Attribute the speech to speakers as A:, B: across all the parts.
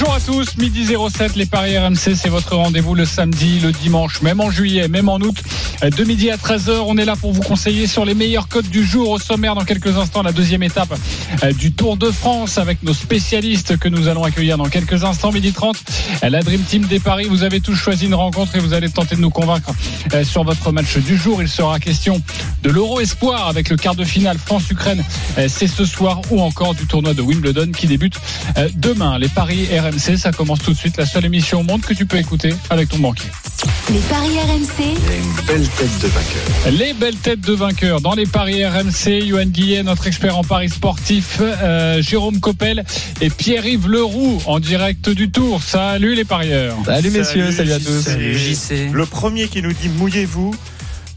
A: Bonjour à tous, midi 07, les Paris RMC, c'est votre rendez-vous le samedi, le dimanche, même en juillet, même en août, de midi à 13h. On est là pour vous conseiller sur les meilleurs codes du jour. Au sommaire, dans quelques instants, la deuxième étape euh, du Tour de France avec nos spécialistes que nous allons accueillir dans quelques instants, midi 30. La Dream Team des Paris, vous avez tous choisi une rencontre et vous allez tenter de nous convaincre euh, sur votre match du jour. Il sera question de l'Euro Espoir avec le quart de finale France-Ukraine, euh, c'est ce soir, ou encore du tournoi de Wimbledon qui débute demain. Les Paris RMC, ça commence tout de suite. La seule émission au monde que tu peux écouter avec ton banquier.
B: Les paris RMC.
C: une belle tête de vainqueur.
A: Les belles têtes de vainqueurs dans les paris RMC. Yohan Guillet, notre expert en paris sportif. Euh, Jérôme Coppel et Pierre-Yves Leroux en direct du Tour. Salut les parieurs.
D: Salut messieurs, salut, à tous.
C: Salut JC. Le premier qui nous dit mouillez-vous.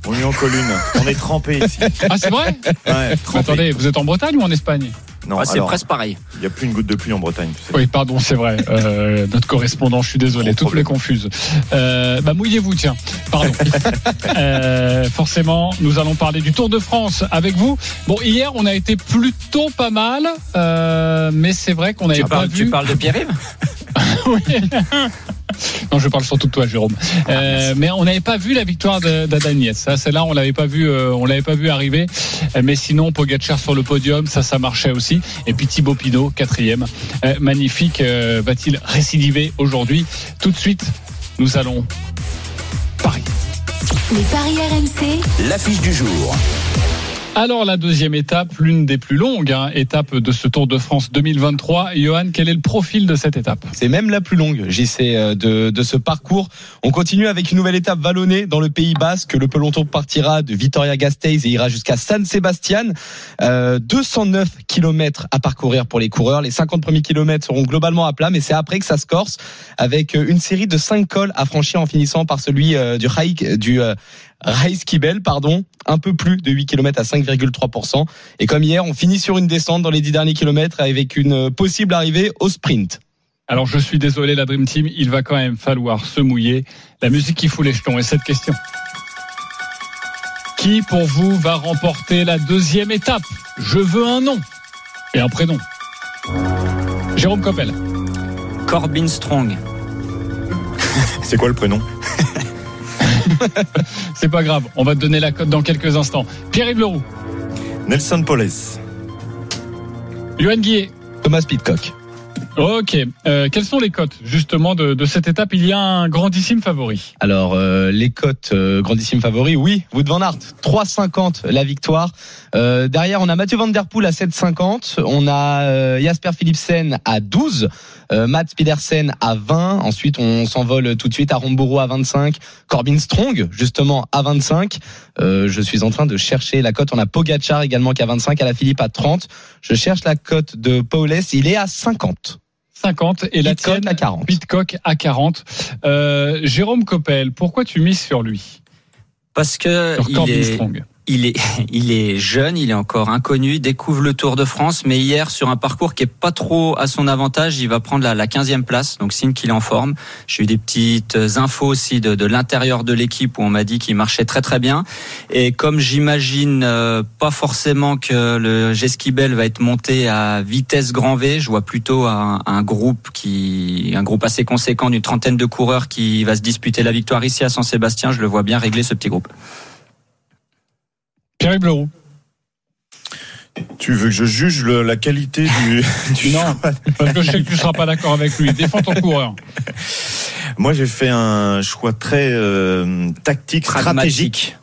C: On est en colline. On est trempé ici.
A: Ah, c'est vrai
C: Ouais, trempé.
A: Attendez, vous êtes en Bretagne ou en Espagne?
C: Non,
D: Ah, c'est presque pareil.
C: Il n'y a plus une goutte de pluie en Bretagne. tu sais.
A: Oui, pardon, c'est vrai. Euh, notre correspondant, je suis désolé, toutes les confuses. Euh, bah, mouillez-vous, tiens. Pardon. Euh, forcément, nous allons parler du Tour de France avec vous. Bon, hier, on a été plutôt pas mal, euh, mais c'est vrai qu'on n'avait pas
D: parles,
A: vu.
D: tu parles de Pierre-Yves?
A: Oui. Non, je parle surtout de toi, Jérôme. Euh, mais on n'avait pas vu la victoire d'Adam. Ça, celle-là, on l'avait pas vu, euh, on l'avait pas vu arriver. Euh, Mais sinon, Pogacar sur le podium, ça, ça marchait aussi. Et puis Thibaut Pinot, quatrième, Euh, magnifique. Euh, Va-t-il récidiver aujourd'hui? Tout de suite, nous allons Paris.
B: Les paris RMC.
E: L'affiche du jour.
A: Alors la deuxième étape, l'une des plus longues hein, étapes de ce Tour de France 2023. Johan, quel est le profil de cette étape?
D: C'est même la plus longue, JC, euh, de, de ce parcours. On continue avec une nouvelle étape vallonnée dans le Pays Basque. Le peloton partira de Vitoria-Gasteiz et ira jusqu'à San Sebastian. Euh, 209 km à parcourir pour les coureurs. Les 50 premiers kilomètres seront globalement à plat, mais c'est après que ça se corse avec euh, une série de 5 cols à franchir en finissant par celui euh, du Haik, du euh, Reiskibel, pardon, un peu plus de 8 km à 5,3%. Et comme hier, on finit sur une descente dans les 10 derniers kilomètres avec une euh, possible arrivée au sprint.
A: Alors je suis désolé la Dream Team, il va quand même falloir se mouiller. La musique qui fout les jetons et cette question. Qui pour vous va remporter la deuxième étape? Je veux un nom et un prénom. Jérôme Coppel.
D: Corbin Strong.
C: C'est quoi le prénom?
A: C'est pas grave, on va te donner la cote dans quelques instants. Pierre-Yves Leroux,
C: Nelson Poles.
A: Johan Guillet.
D: Thomas Pitcock.
A: Ok, euh, quelles sont les cotes justement de, de cette étape? Il y a un grandissime favori.
D: Alors euh, les cotes euh, grandissime favori, oui, Wout van Aert 3,50 la victoire. Euh, derrière on a Mathieu Van Der Poel à 7,50, on a euh, Jasper Philipsen à 12, euh, Mats Pedersen à 20. Ensuite on s'envole tout de suite à Romboro à 25, Corbin Strong justement à 25. Euh, je suis en train de chercher la cote. On a Pogachar également qui a 25, à la Philippe à 30. Je cherche la cote de Paules, il est à 50.
A: 50 et la
D: Pitcock
A: tienne
D: à 40.
A: Pitcock à 40. Euh, Jérôme Coppel, pourquoi tu mises sur lui?
F: Parce que
A: Sur
F: il
A: Corbin
F: est,
A: Strong.
F: il est, jeune, il est encore inconnu, découvre le Tour de France, mais hier sur un parcours qui est pas trop à son avantage, il va prendre la, la 15e place, donc signe qu'il est en forme. J'ai eu des petites infos aussi de, l'intérieur de l'équipe où on m'a dit qu'il marchait très très bien. Et comme j'imagine euh, pas forcément que le Gesquibel va être monté à vitesse grand V, je vois plutôt un, un groupe qui, un groupe assez conséquent d'une trentaine de coureurs qui va se disputer la victoire ici à San Sébastien. Je le vois bien régler ce petit groupe.
A: Pierre-Yves Leroux.
C: Tu veux que je juge le- la qualité du, du
A: Non,
C: choix
A: parce que je sais que tu ne seras pas d'accord avec lui. Défends ton coureur.
C: Moi, j'ai fait un choix très euh, tactique,
F: Pragmatique.
C: stratégique.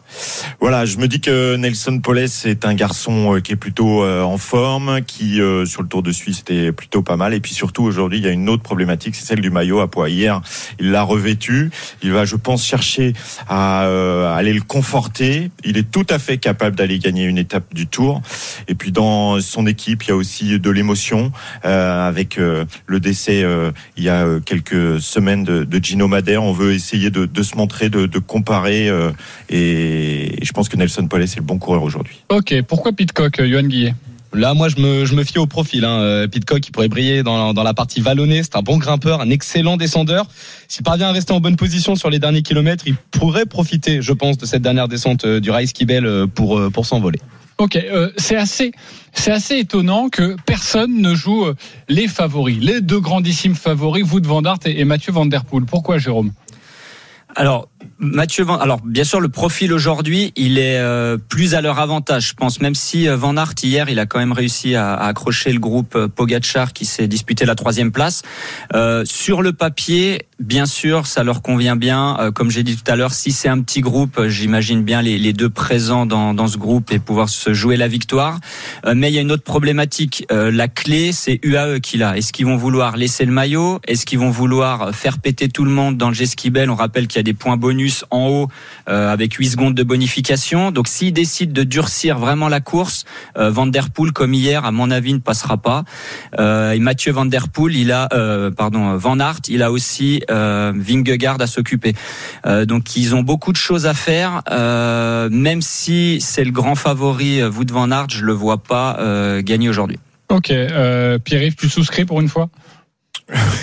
C: Voilà, je me dis que Nelson Poles est un garçon euh, qui est plutôt euh, en forme, qui euh, sur le Tour de Suisse était plutôt pas mal. Et puis surtout aujourd'hui, il y a une autre problématique, c'est celle du maillot à poids. Hier, il l'a revêtu. Il va, je pense, chercher à aller le conforter. Il est tout à fait capable d'aller gagner une étape du Tour. Et puis dans son équipe, il y a aussi de l'émotion euh, avec le décès euh, il y a quelques semaines de, de Gino Madère. On veut essayer de, de se montrer, de, de comparer. et je pense que Nelson Poles est le bon coureur aujourd'hui.
A: Ok, pourquoi Pitcock, Johan Guillet?
D: Là, moi, je me, je me fie au profil. Hein. Euh, Pitcock, il pourrait briller dans, dans la partie vallonnée. C'est un bon grimpeur, un excellent descendeur. S'il parvient à rester en bonne position sur les derniers kilomètres, il pourrait profiter, je pense, de cette dernière descente euh, du Rice Kibel euh, pour, pour s'envoler.
A: Ok, euh, c'est assez, c'est assez étonnant que personne ne joue les favoris, les deux grandissimes favoris, Wout van Aert et, et Mathieu Van Der Poel. Pourquoi, Jérôme?
F: Alors Mathieu Van, alors bien sûr le profil aujourd'hui il est euh, plus à leur avantage je pense. Même si euh, Van Aert hier il a quand même réussi à, à accrocher le groupe euh, Pogacar qui s'est disputé la troisième place. Euh, sur le papier bien sûr ça leur convient bien. Comme j'ai dit tout à l'heure si c'est un petit groupe j'imagine bien les, les, deux présents dans, dans, ce groupe et pouvoir se jouer la victoire. Mais il y a une autre problématique. La clé c'est UAE qui l'a. Est-ce qu'ils vont vouloir laisser le maillot? Est-ce qu'ils vont vouloir faire péter tout le monde dans le Geskibel on rappelle qu'il y a des points bonus en haut euh, avec 8 secondes de bonification. Donc s'il décide de durcir vraiment la course, euh, Van Der Poel comme hier, à mon avis, ne passera pas. Euh, et Mathieu Van Der Poel, il a, euh, pardon, Van Aert, il a aussi euh, Vingegaard à s'occuper. Euh, donc ils ont beaucoup de choses à faire. Euh, même si c'est le grand favori, Wout Van Aert, je le vois pas gagner aujourd'hui.
A: Ok, Pierre-Yves, tu souscris pour une fois?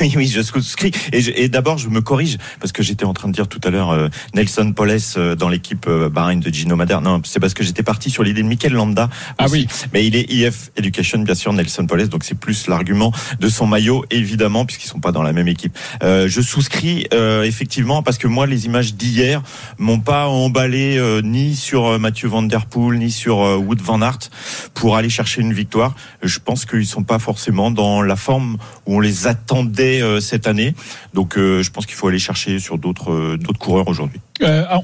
C: Oui, oui, je souscris. Et, et d'abord, je me corrige parce que j'étais en train de dire tout à l'heure euh, Nelson Poles euh, dans l'équipe euh, Bahreïn de Gino Madère. Non, c'est parce que j'étais parti sur l'idée de Mikel Landa.
A: Ah oui.
C: Mais il est IF Education, bien sûr, Nelson Poles. Donc c'est plus l'argument de son maillot, évidemment, puisqu'ils sont pas dans la même équipe. Euh, je souscris effectivement parce que moi, les images d'hier m'ont pas emballé ni sur Mathieu Van Der Poel ni sur Wood Van Aert pour aller chercher une victoire. Je pense qu'ils sont pas forcément dans la forme où on les attend dès euh, cette année. Donc euh, je pense qu'il faut aller chercher sur d'autres euh, coureurs aujourd'hui.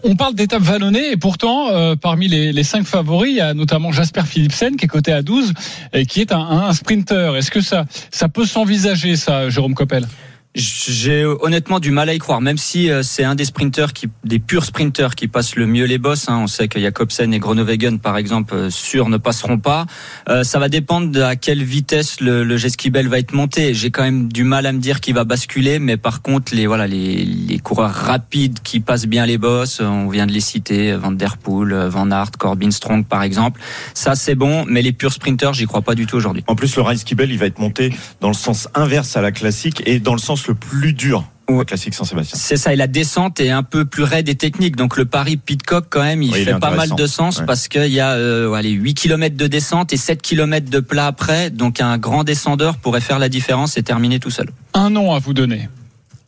A: on parle d'étape vallonnée et pourtant parmi les, les, cinq favoris, il y a notamment Jasper Philipsen qui est coté à 12 et qui est un, un sprinter. Est-ce que ça ça peut s'envisager ça, Jérôme Coppel?
F: J'ai honnêtement du mal à y croire, même si euh, c'est un des sprinteurs qui, des purs sprinteurs qui passent le mieux les bosses. Hein. On sait que Jacobsen et Groenewegen, par exemple, euh, sûr ne passeront pas. Euh, ça va dépendre à quelle vitesse le, le Geskibel va être monté. J'ai quand même du mal à me dire qu'il va basculer, mais par contre, les voilà, les, les coureurs rapides qui passent bien les bosses, on vient de les citer, Van der Poel, Van Aert, Corbin Strong, par exemple. Ça, c'est bon, mais les purs sprinteurs, j'y crois pas du tout aujourd'hui.
C: En plus, le Geskibel, il va être monté dans le sens inverse à la classique et dans le sens le plus dur au classique Saint-Sébastien.
F: C'est ça, et la descente est un peu plus raide et technique. Donc le Paris Pitcock quand même, il fait pas mal de sens parce qu'il y a euh, allez, 8 km de descente et 7 km de plat après. Donc un grand descendeur pourrait faire la différence et terminer tout seul.
A: Un nom à vous donner.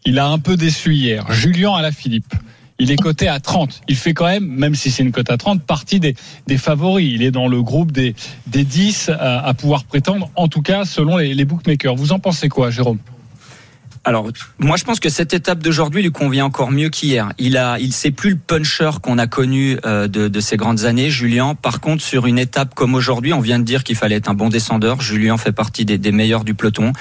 A: Il a un peu déçu hier. Julien Alaphilippe. Il est coté à 30. Il fait quand même, même si c'est une cote à 30, partie des, des favoris. Il est dans le groupe des, des 10 à, à pouvoir prétendre, en tout cas selon les, les bookmakers. Vous en pensez quoi, Jérôme?
F: Alors, moi, je pense que cette étape d'aujourd'hui lui convient encore mieux qu'hier. Il a, il sait plus le puncher qu'on a connu euh, de, de ces grandes années, Julien. Par contre, sur une étape comme aujourd'hui, on vient de dire qu'il fallait être un bon descendeur. Julien fait partie des, des meilleurs du peloton.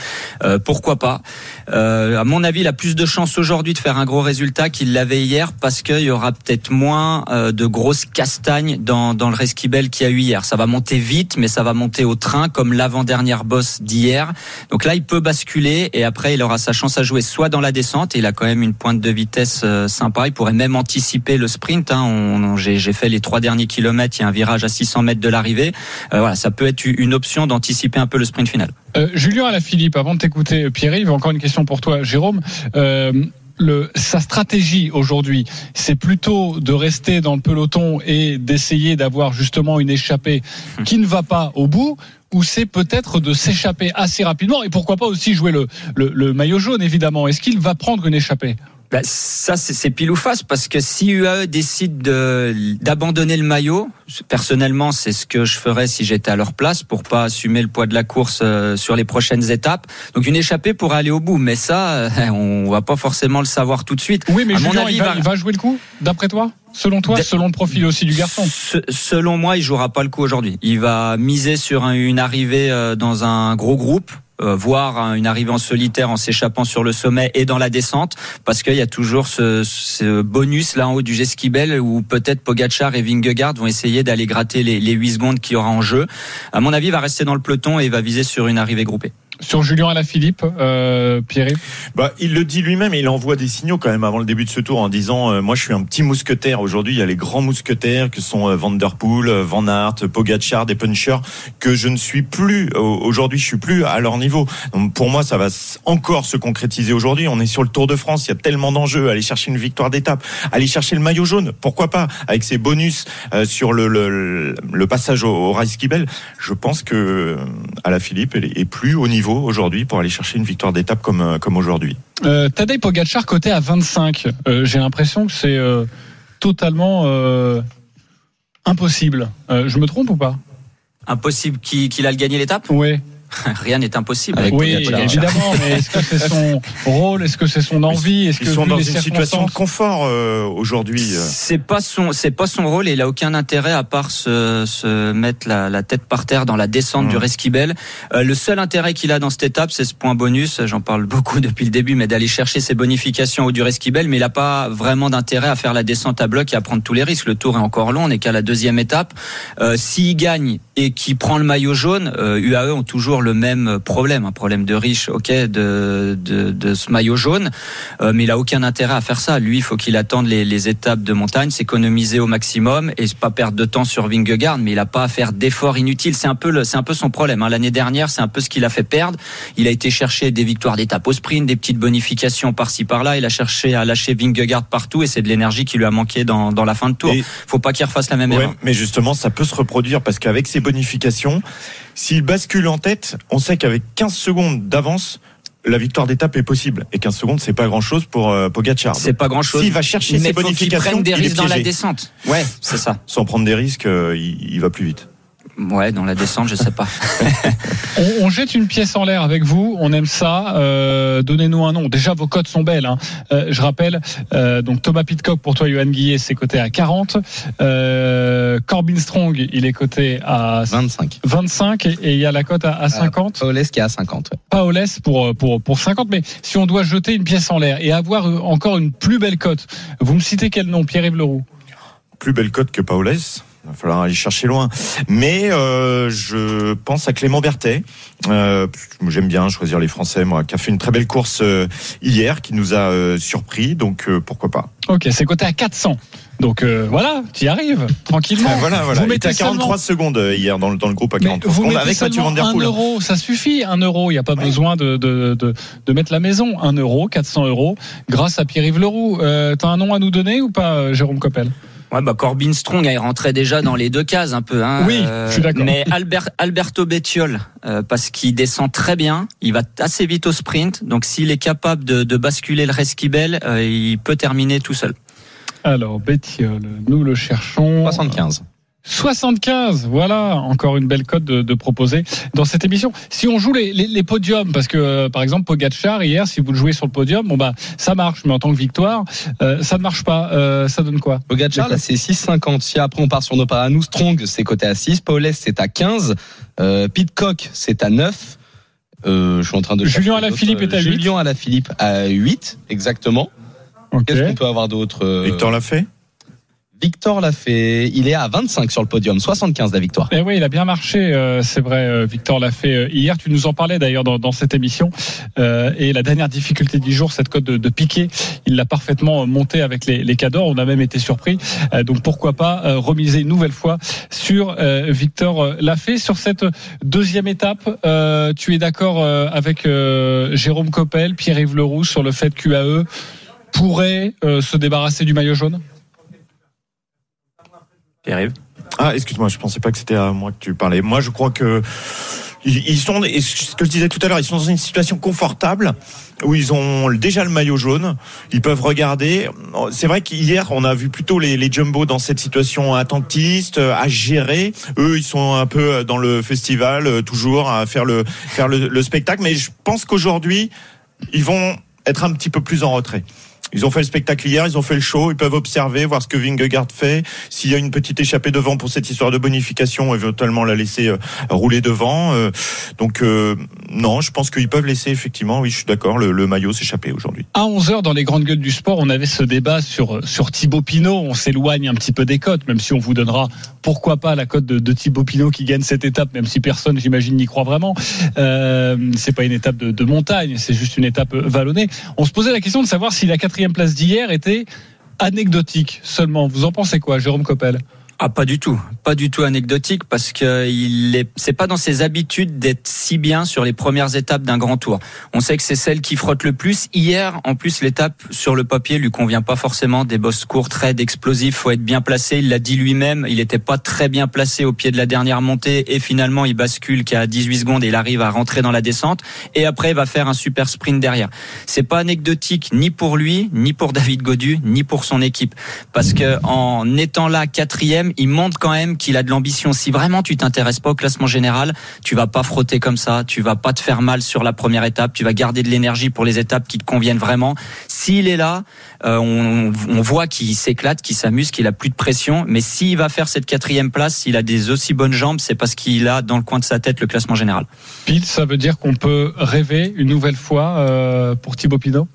F: Euh, pourquoi pas? Euh, À mon avis, il a plus de chances aujourd'hui de faire un gros résultat qu'il l'avait hier parce qu'il y aura peut-être moins euh, de grosses castagnes dans, dans le resquibel qu'il y a eu hier. Ça va monter vite, mais ça va monter au train comme l'avant-dernière bosse d'hier. Donc là, il peut basculer et après, il aura sa chance à jouer soit dans la descente, il a quand même une pointe de vitesse euh, sympa, il pourrait même anticiper le sprint. Hein. J'ai fait les trois derniers kilomètres, il y a un virage à 600 mètres de l'arrivée. Euh, voilà, ça peut être une option d'anticiper un peu le sprint final.
A: Euh, Julien Philippe, avant de t'écouter, Pierre-Yves, encore une question pour toi, Jérôme. Euh, le, sa stratégie aujourd'hui, c'est plutôt de rester dans le peloton et d'essayer d'avoir justement une échappée qui ne va pas au bout, ou c'est peut-être de s'échapper assez rapidement et pourquoi pas aussi jouer le, maillot jaune évidemment. Est-ce qu'il va prendre une échappée?
F: Bah, ça, c'est pile ou face parce que si UAE décide d'abandonner le maillot, personnellement, c'est ce que je ferais si j'étais à leur place pour pas assumer le poids de la course euh, sur les prochaines étapes. Donc une échappée pour aller au bout, mais ça, euh, on va pas forcément le savoir tout de suite.
A: Oui, mais à mon avis, il va, il va jouer le coup, d'après toi? Selon toi, selon le profil aussi du garçon?
F: Selon moi, il jouera pas le coup aujourd'hui. Il va miser sur une arrivée euh, dans un gros groupe euh, voir une arrivée en solitaire en s'échappant sur le sommet et dans la descente, parce qu'il y a toujours ce, ce, bonus là en haut du Geskibel où peut-être Pogachar et Vingegaard vont essayer d'aller gratter les, les 8 secondes qu'il y aura en jeu. À mon avis, il va rester dans le peloton et va viser sur une arrivée groupée.
A: Sur Julien Alaphilippe, euh, Pierre.
C: Bah, il le dit lui-même et il envoie des signaux quand même avant le début de ce tour en disant euh, moi je suis un petit mousquetaire aujourd'hui il y a les grands mousquetaires que sont euh, Van Der Poel, euh, Van Aert, Pogacar, des punchers que je ne suis plus euh, aujourd'hui je suis plus à leur niveau. Donc pour moi ça va encore se concrétiser aujourd'hui. On est sur le Tour de France, il y a tellement d'enjeux, aller chercher une victoire d'étape, aller chercher le maillot jaune, pourquoi pas avec ses bonus euh, sur le, le, le passage au, au Rice. Je pense que euh, Alaphilippe est plus au niveau aujourd'hui pour aller chercher une victoire d'étape comme euh, comme aujourd'hui.
A: Euh, Tadej Pogacar coté à 25. Euh, J'ai l'impression que c'est euh, totalement euh, impossible. Euh, je me trompe ou pas?
F: Impossible qu'il qu'il aille gagner l'étape?
A: Oui.
F: Rien n'est impossible.
D: Avec
A: Oui, évidemment. Mais est-ce que c'est son rôle Est-ce que c'est son envie Est-ce que
C: Ils sont
A: vu
C: dans une situation de confort euh, aujourd'hui. euh.
F: C'est pas son, c'est pas son rôle et il a aucun intérêt à part se, se mettre la, la tête par terre dans la descente du Resquibel. Euh, le seul intérêt qu'il a dans cette étape, c'est ce point bonus. J'en parle beaucoup depuis le début, mais d'aller chercher ses bonifications au du Resquibel. Mais il a pas vraiment d'intérêt à faire la descente à bloc et à prendre tous les risques. Le tour est encore long. On n'est qu'à la deuxième étape. Euh, S'il gagne et qu'il prend le maillot jaune, euh, UAE ont toujours le même problème, un problème de riche, ok, de, de, de ce maillot jaune. Euh, mais il a aucun intérêt à faire ça. Lui, il faut qu'il attende les, les étapes de montagne, s'économiser au maximum et pas perdre de temps sur Vingegaard. Mais il a pas à faire d'efforts inutiles. C'est un peu, c'est un peu son problème. hein. L'année dernière, c'est un peu ce qu'il a fait perdre. Il a été chercher des victoires d'étape au sprint, des petites bonifications par-ci par-là. Il a cherché à lâcher Vingegaard partout et c'est de l'énergie qui lui a manqué dans, dans la fin de tour.
C: Et-
F: Faut pas qu'il refasse la même
C: Ouais,
F: erreur.
C: mais justement, ça peut se reproduire parce qu'avec ces bonifications, s'il bascule en tête, on sait qu'avec 15 secondes d'avance, la victoire d'étape est possible. Et 15 secondes, c'est pas grand chose pour euh, Pogacar.
F: C'est pas grand chose.
C: S'il va chercher
F: mais
C: ses
F: faut
C: bonifications,
F: prenne des
C: il
F: risques dans la descente. Ouais, c'est ça.
C: Sans prendre des risques, euh, il, il va plus vite.
F: Ouais, dans la descente, je sais pas.
A: On, on jette une pièce en l'air avec vous. On aime ça. Euh, Donnez-nous un nom. Déjà, vos cotes sont belles. hein. Euh, je rappelle. euh, donc Thomas Pitcock pour toi, Johan Guillet, c'est coté à 40. Euh, Corbin Strong, il est coté à
D: 25.
A: 25 et et il y a la cote à, à 50.
D: Paoles qui est à 50. ouais.
A: Paoles pour pour pour 50. Mais si on doit jeter une pièce en l'air et avoir encore une plus belle cote, vous me citez quel nom, Pierre-Yves Leroux?
C: Plus belle cote que Paoles. Il va falloir aller chercher loin. Mais euh, je pense à Clément Berthet. Euh, J'aime bien choisir les Français, moi, qui a fait une très belle course euh, hier, qui nous a surpris. Donc pourquoi pas.
A: Ok, c'est coté à 400. Donc euh, voilà, tu y arrives tranquillement.
C: Ah, voilà, voilà.
A: Vous mettez
C: à 43
A: seulement-
C: secondes hier dans le, dans le groupe à
A: Mais
C: 43
A: vous
C: secondes avec Mathieu Van Der
A: un
C: Poel.
A: euro, ça suffit, un euro. Il n'y a pas besoin de, de, de, de mettre la maison. Un euro, 400 euros, grâce à Pierre-Yves Leroux. Euh, T'as un nom à nous donner ou pas, Jérôme Coppel?
F: Ouais, bah Corbin Strong, il rentrait déjà dans les deux cases un peu. Hein,
A: Oui, je suis d'accord.
F: Mais Albert, Alberto Bettiol, euh, parce qu'il descend très bien, il va assez vite au sprint. Donc s'il est capable de, de basculer le Resquibel, euh, il peut terminer tout seul.
A: Alors, Bettiol, nous le cherchons.
D: 75.
A: 75, voilà, encore une belle cote de, de proposer dans cette émission. Si on joue les, les, les podiums, parce que euh, par exemple Pogacar hier, si vous le jouez sur le podium, bon bah ça marche, mais en tant que victoire, euh, ça ne marche pas. Euh, ça donne quoi?
D: Pogacar, là, c'est 6,50. Si après on part sur nos paras, nous, Strong, c'est coté à 6. Paoles, c'est à 15. Euh, Pitcock, c'est à 9. Euh, je suis en train de.
A: Julien Alaphilippe est à 8.
D: Julien Alaphilippe à 8, exactement. Qu'est-ce qu'on peut avoir d'autre euh,
C: Victor l'a fait?
D: Victor l'a fait. Il est à 25 sur le podium, 75 la victoire.
A: Eh oui, il a bien marché, euh, c'est vrai. euh, Victor l'a fait euh, hier. Tu nous en parlais d'ailleurs dans, cette émission. Et la dernière difficulté du jour, cette cote de, de Piqué, il l'a parfaitement monté avec les, les cadors. On a même été surpris. Donc pourquoi pas remiser une nouvelle fois sur Victor Lafay sur cette deuxième étape. tu es d'accord avec Jérôme Coppel, Pierre-Yves Leroux sur le fait qu'UAE pourrait euh, se débarrasser du maillot jaune?
F: Pierre-Yves
C: Ah, excuse-moi, je pensais pas que c'était à moi que tu parlais. Moi, je crois que ils sont, et ce que je disais tout à l'heure, ils sont dans une situation confortable où ils ont déjà le maillot jaune. Ils peuvent regarder. C'est vrai qu'hier, on a vu plutôt les, les jumbo dans cette situation attentiste, euh, à gérer. Eux, ils sont un peu dans le festival, euh, toujours à faire le faire le spectacle. Mais je pense qu'aujourd'hui, ils vont être un petit peu plus en retrait. Ils ont fait le spectacle hier, ils ont fait le show, ils peuvent observer, voir ce que Vingegaard fait. S'il y a une petite échappée devant pour cette histoire de bonification, éventuellement la laisser euh, rouler devant. Euh, donc euh, non, je pense qu'ils peuvent laisser effectivement, oui, je suis d'accord, le, le maillot s'échapper aujourd'hui.
A: À 11h, dans les grandes gueules du sport, on avait ce débat sur, sur Thibaut Pinot. On s'éloigne un petit peu des cotes, même si on vous donnera pourquoi pas la cote de, de Thibaut Pinot qui gagne cette étape, même si personne, j'imagine, n'y croit vraiment. Euh, c'est pas une étape de, de montagne, c'est juste une étape vallonnée. On se posait la question de savoir si la quatrième place d'hier était anecdotique seulement. Vous en pensez quoi, Jérôme Coppel?
F: Ah, pas du tout, pas du tout anecdotique parce que il est, c'est pas dans ses habitudes d'être si bien sur les premières étapes d'un grand tour. On sait que c'est celle qui frotte le plus. Hier, en plus, l'étape sur le papier lui convient pas forcément. Des bosses courtes, très explosifs, faut être bien placé. Il l'a dit lui-même, il était pas très bien placé au pied de la dernière montée et finalement il bascule qu'à 18 secondes et il arrive à rentrer dans la descente et après il va faire un super sprint derrière. C'est pas anecdotique ni pour lui, ni pour David Godu, ni pour son équipe parce que en étant là quatrième, il montre quand même qu'il a de l'ambition. Si vraiment tu t'intéresses pas au classement général, tu vas pas frotter comme ça, tu vas pas te faire mal sur la première étape, tu vas garder de l'énergie pour les étapes qui te conviennent vraiment. S'il est là, euh, on, voit qu'il s'éclate, qu'il s'amuse, qu'il a plus de pression. Mais s'il va faire cette quatrième place, s'il a des aussi bonnes jambes, c'est parce qu'il a dans le coin de sa tête le classement général.
A: Pete, ça veut dire qu'on peut rêver une nouvelle fois euh, pour Thibaut Pinot?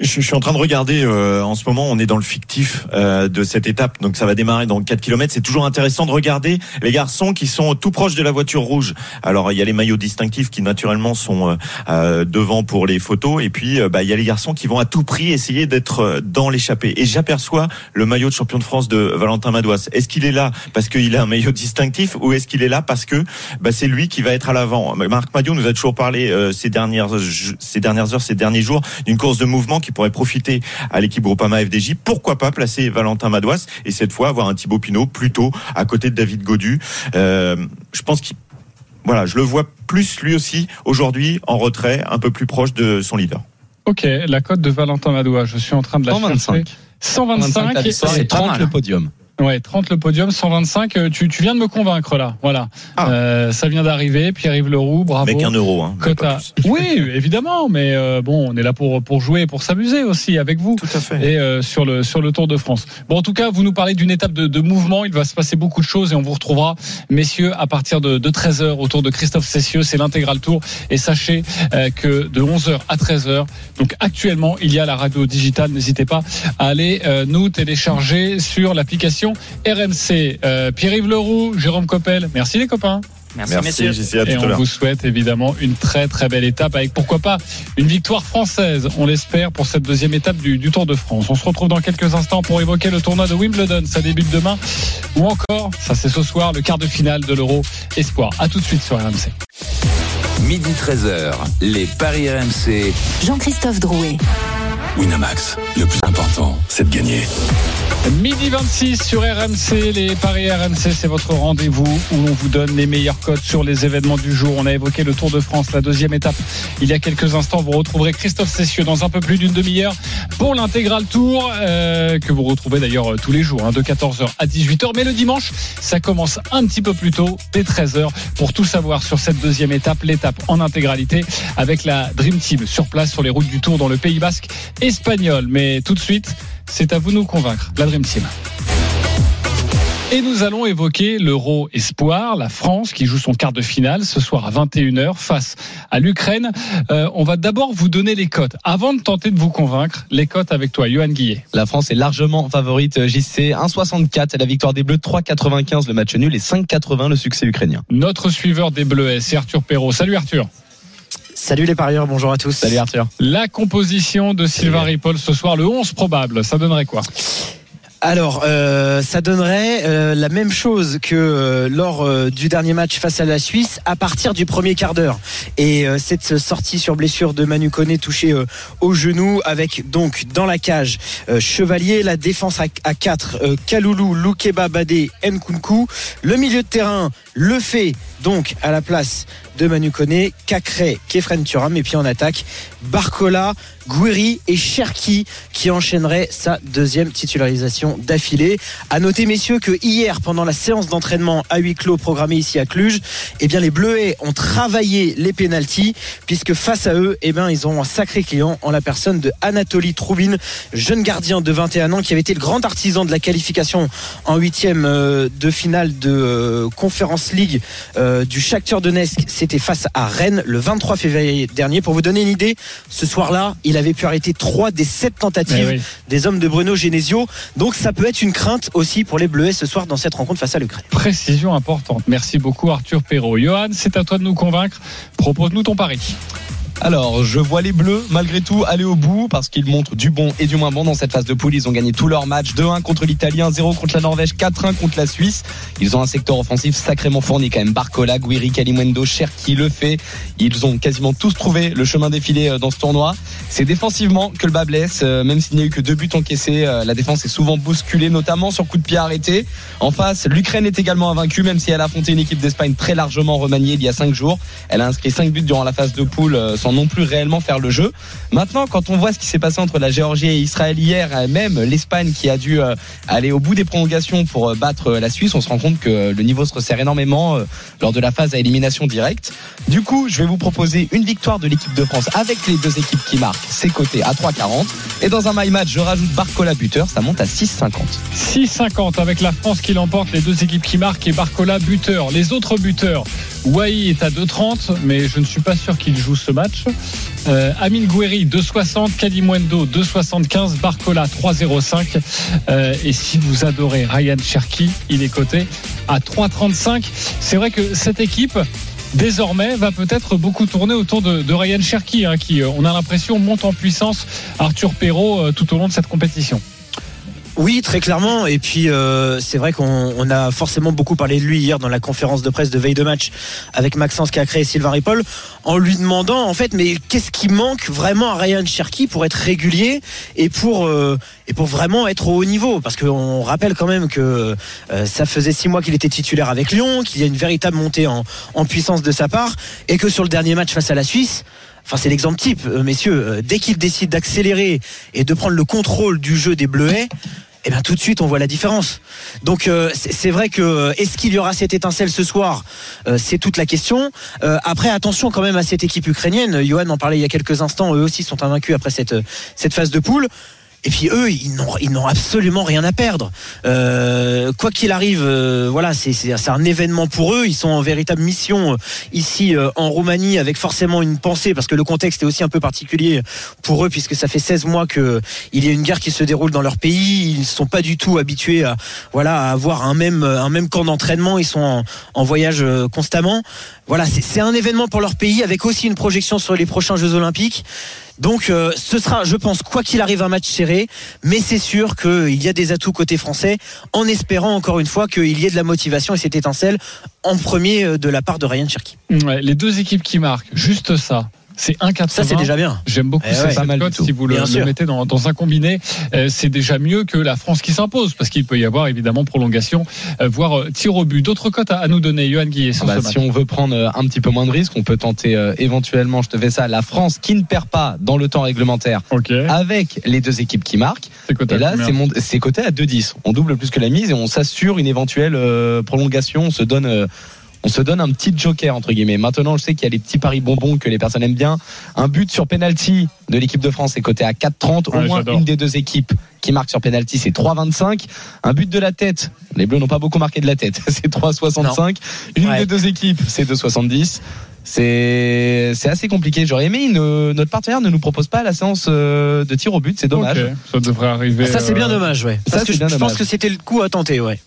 C: Je, suis en train de regarder euh, en ce moment, on est dans le fictif euh, de cette étape, donc ça va démarrer dans 4 km. C'est toujours intéressant de regarder les garçons qui sont tout proches de la voiture rouge. Alors il y a les maillots distinctifs qui naturellement sont euh, euh, devant pour les photos, et puis euh, bah, il y a les garçons qui vont à tout prix essayer d'être euh, dans l'échappée. Et j'aperçois le maillot de champion de France de Valentin Madouas. Est-ce qu'il est là parce qu'il a un maillot distinctif, ou est-ce qu'il est là parce que bah, c'est lui qui va être à l'avant? Marc Madiot nous a toujours parlé ces dernières ces dernières heures, ces derniers jours d'une course de mouvement qui pourrait profiter à l'équipe Groupama FDJ. Pourquoi pas placer Valentin Madouas et cette fois avoir un Thibaut Pinot plutôt à côté de David Godu. Euh, je pense qu'il voilà, je le vois plus lui aussi aujourd'hui en retrait, un peu plus proche de son leader.
A: Ok, la cote de Valentin Madoua, je suis en train de la
D: 125.
A: chercher. 125,
D: la victoire
F: c'est
D: et
F: pas
D: 30
F: mal.
D: le podium.
A: Ouais, 30 le podium, 125. euh, Tu, tu viens de me convaincre là. Voilà.
C: Ah.
A: Euh, ça vient d'arriver. Pierre-Yves Leroux, bravo.
C: Avec un euro, hein, plus.
A: Oui, évidemment, mais euh, bon, on est là pour pour jouer, et pour s'amuser aussi avec vous.
C: Tout à fait.
A: Et euh, sur le sur le Tour de France. Bon, en tout cas, vous nous parlez d'une étape de, de mouvement. Il va se passer beaucoup de choses et on vous retrouvera, messieurs, à partir de, de 13 h autour de Christophe Cessieux. C'est l'intégral tour. Et sachez euh, que de 11 h à 13 h donc actuellement, il y a la radio digitale. N'hésitez pas à aller euh, nous télécharger sur l'application RMC. Euh, Pierre-Yves Leroux, Jérôme Coppel. Merci les copains.
F: Merci,
C: Merci,
F: messieurs.
C: JC, à tout
A: Et on vous souhaite évidemment une très très belle étape avec pourquoi pas une victoire française, on l'espère, pour cette deuxième étape du, du Tour de France. On se retrouve dans quelques instants pour évoquer le tournoi de Wimbledon. Ça débute demain. Ou encore, ça c'est ce soir, le quart de finale de l'Euro Espoir. À tout de suite sur RMC.
E: Midi 13h, les Paris RMC.
B: Jean-Christophe Drouet.
G: Winamax, le plus important, c'est de gagner.
A: Midi 26 sur RMC, les paris RMC, c'est votre rendez-vous où l'on vous donne les meilleurs codes sur les événements du jour. On a évoqué le Tour de France, la deuxième étape. Il y a quelques instants, vous retrouverez Christophe Cessieux dans un peu plus d'une demi-heure pour l'intégral Tour, euh, que vous retrouvez d'ailleurs euh, tous les jours, hein, de 14h à 18h. Mais le dimanche, ça commence un petit peu plus tôt, dès 13h, pour tout savoir sur cette deuxième étape, l'étape en intégralité, avec la Dream Team sur place sur les routes du Tour dans le Pays Basque espagnol. Mais tout de suite, c'est à vous de nous convaincre, la Dream Team. Et nous allons évoquer l'Euro Espoir, la France qui joue son quart de finale ce soir à 21h face à l'Ukraine. Euh, on va d'abord vous donner les cotes. Avant de tenter de vous convaincre, les cotes avec toi, Johan Guillet.
D: La France est largement favorite euh, JC 1,64 et la victoire des Bleus 3,95 le match nul et 5,80 le succès ukrainien.
A: Notre suiveur des Bleuets, c'est Arthur Perrault. Salut Arthur.
H: Salut les parieurs, bonjour à tous.
D: Salut Arthur.
A: La composition de Sylvain Ripoll ce soir, le 11 probable, ça donnerait quoi?
H: Alors, euh, ça donnerait euh, la même chose que euh, lors euh, du dernier match face à la Suisse à partir du premier quart d'heure. Et euh, cette sortie sur blessure de Manu Koné touché euh, au genou avec donc dans la cage euh, Chevalier, la défense à, à 4, euh, Kaloulou, Loukeba, Badé, Nkunku, le milieu de terrain, le fait donc à la place de Manu Koné, Cacré, Kefren Turam et puis en attaque Barcola, Gouiri et Cherki qui enchaînerait sa deuxième titularisation d'affilée. À noter messieurs que hier pendant la séance d'entraînement à huis clos programmée ici à Cluj, eh les Bleuets ont travaillé les pénalties puisque face à eux, eh bien ils ont un sacré client en la personne de Anatoly Troubin, jeune gardien de 21 ans qui avait été le grand artisan de la qualification en huitième euh, de finale de euh, Conference League euh, du Shakhtar Donetsk, c'était face à Rennes le 23 février dernier. Pour vous donner une idée, ce soir-là, il avait pu arrêter trois des sept tentatives
A: Eh oui.
H: des hommes de Bruno Genesio. Donc ça peut être une crainte aussi pour les Bleuets ce soir dans cette rencontre face à l'Ukraine.
A: Précision importante. Merci beaucoup Arthur Perrault. Johan, c'est à toi de nous convaincre. Propose-nous ton pari.
D: Alors, je vois les Bleus, malgré tout, aller au bout parce qu'ils montrent du bon et du moins bon dans cette phase de poule. Ils ont gagné tous leurs matchs 2-1 contre l'Italie, 1-0 contre la Norvège, 4-1 contre la Suisse. Ils ont un secteur offensif sacrément fourni quand même. Barcola, Guiri, Kalimwendo, Cherki le fait. Ils ont quasiment tous trouvé le chemin défilé euh, dans ce tournoi. C'est défensivement que le bas blesse, euh, même s'il n'y a eu que deux buts encaissés. euh, La défense est souvent bousculée, notamment sur coup de pied arrêté. En face, l'Ukraine est également invaincue, même si elle a affronté une équipe d'Espagne très largement remaniée il y a cinq jours. Elle a inscrit cinq buts durant la phase de poule non plus réellement faire le jeu. Maintenant, quand on voit ce qui s'est passé entre la Géorgie et Israël hier, même l'Espagne qui a dû euh, aller au bout des prolongations pour euh, battre euh, la Suisse, on se rend compte que le niveau se resserre énormément lors de la phase à élimination directe. Du coup, je vais vous proposer une victoire de l'équipe de France avec les deux équipes qui marquent, c'est coté à 3,40. Et dans un my match, je rajoute Barcola buteur, ça monte à 6,50.
A: 6,50 avec la France qui l'emporte, les deux équipes qui marquent et Barcola buteur. Les autres buteurs, Wai est à 2,30, mais je ne suis pas sûr qu'il joue ce match. Euh, Amine Gouiri 2,60, Kadimwendo 2,75, Barcola 3,05. Euh, et si vous adorez Ryan Cherki, il est coté à 3,35. C'est vrai que cette équipe désormais va peut-être beaucoup tourner autour de, Ryan Cherki, hein, qui, euh, on a l'impression, monte en puissance Arthur Perrault euh, tout au long de cette compétition.
H: Oui, très clairement. Et puis, euh, c'est vrai qu'on on a forcément beaucoup parlé de lui hier dans la conférence de presse de veille de match avec Maxence qui a créé Sylvain Ripoll, en lui demandant, en fait, mais qu'est-ce qui manque vraiment à Ryan Cherky pour être régulier et pour, euh, et pour vraiment être au haut niveau? Parce qu'on rappelle quand même que euh, ça faisait six mois qu'il était titulaire avec Lyon, qu'il y a une véritable montée en, en puissance de sa part, et que sur le dernier match face à la Suisse, Enfin, c'est l'exemple type, messieurs. Dès qu'il décide d'accélérer et de prendre le contrôle du jeu des Bleuets, eh bien tout de suite on voit la différence. Donc euh, c'est vrai que euh, est-ce qu'il y aura cette étincelle ce soir? Euh, C'est toute la question. Après attention quand même à cette équipe ukrainienne. Johan en parlait il y a quelques instants. Eux aussi sont invaincus après cette cette phase de poule. Et puis eux, ils n'ont ils n'ont absolument rien à perdre. Euh, quoi qu'il arrive, euh, voilà, c'est c'est c'est un événement pour eux. Ils sont en véritable mission euh, ici euh, en Roumanie, avec forcément une pensée, parce que le contexte est aussi un peu particulier pour eux, puisque ça fait 16 mois que il y a une guerre qui se déroule dans leur pays. Ils ne sont pas du tout habitués à voilà à avoir un même un même camp d'entraînement. Ils sont en, voyage euh, constamment. Voilà, c'est un événement pour leur pays, avec aussi une projection sur les prochains Jeux Olympiques. Donc euh, ce sera, je pense, quoi qu'il arrive, un match serré, mais c'est sûr qu'il y a des atouts côté français, en espérant encore une fois qu'il y ait de la motivation et cette étincelle en premier euh, de la part de Ryan Cherky.
A: Les deux équipes qui marquent, juste ça. C'est 1,80.
H: Ça c'est déjà bien.
A: J'aime beaucoup
H: Eh
A: cette
H: ouais,
D: pas mal
A: cote. Si vous le, mettez dans, dans un combiné, euh, c'est déjà mieux que la France qui s'impose, parce qu'il peut y avoir évidemment prolongation, euh, voire euh, tir au but. D'autres cotes à, à nous donner, Johan Guillet, sur
D: Bah,
A: ce match.
D: si on veut prendre un petit peu moins de risques, on peut tenter euh, éventuellement, je te fais ça, la France qui ne perd pas dans le temps réglementaire
A: Ok.
D: avec les deux équipes qui marquent.
A: C'est coté
D: Et
A: à
D: là, c'est mon- c'est coté à 2-10. On double plus que la mise et on s'assure une éventuelle euh, prolongation. On se donne. On se donne un petit joker entre guillemets. Maintenant, je sais qu'il y a les petits paris bonbons que les personnes aiment bien. Un but sur penalty de l'équipe de France est coté à 4,30. Au
A: Ouais,
D: moins une des deux équipes qui marque sur penalty, c'est 3,25. Un but de la tête. Les Bleus n'ont pas beaucoup marqué de la tête. C'est 3,65. Une
H: Ouais.
D: des deux équipes, c'est 2,70. C'est c'est assez compliqué. J'aurais aimé une, notre partenaire ne nous propose pas la séance euh, de tir au but. C'est dommage.
A: Ça devrait arriver.
H: Ça c'est bien
A: euh,
H: dommage, ouais.
D: ça,
H: Parce que je,
D: bien
H: je pense que c'était le coup à tenter, ouais.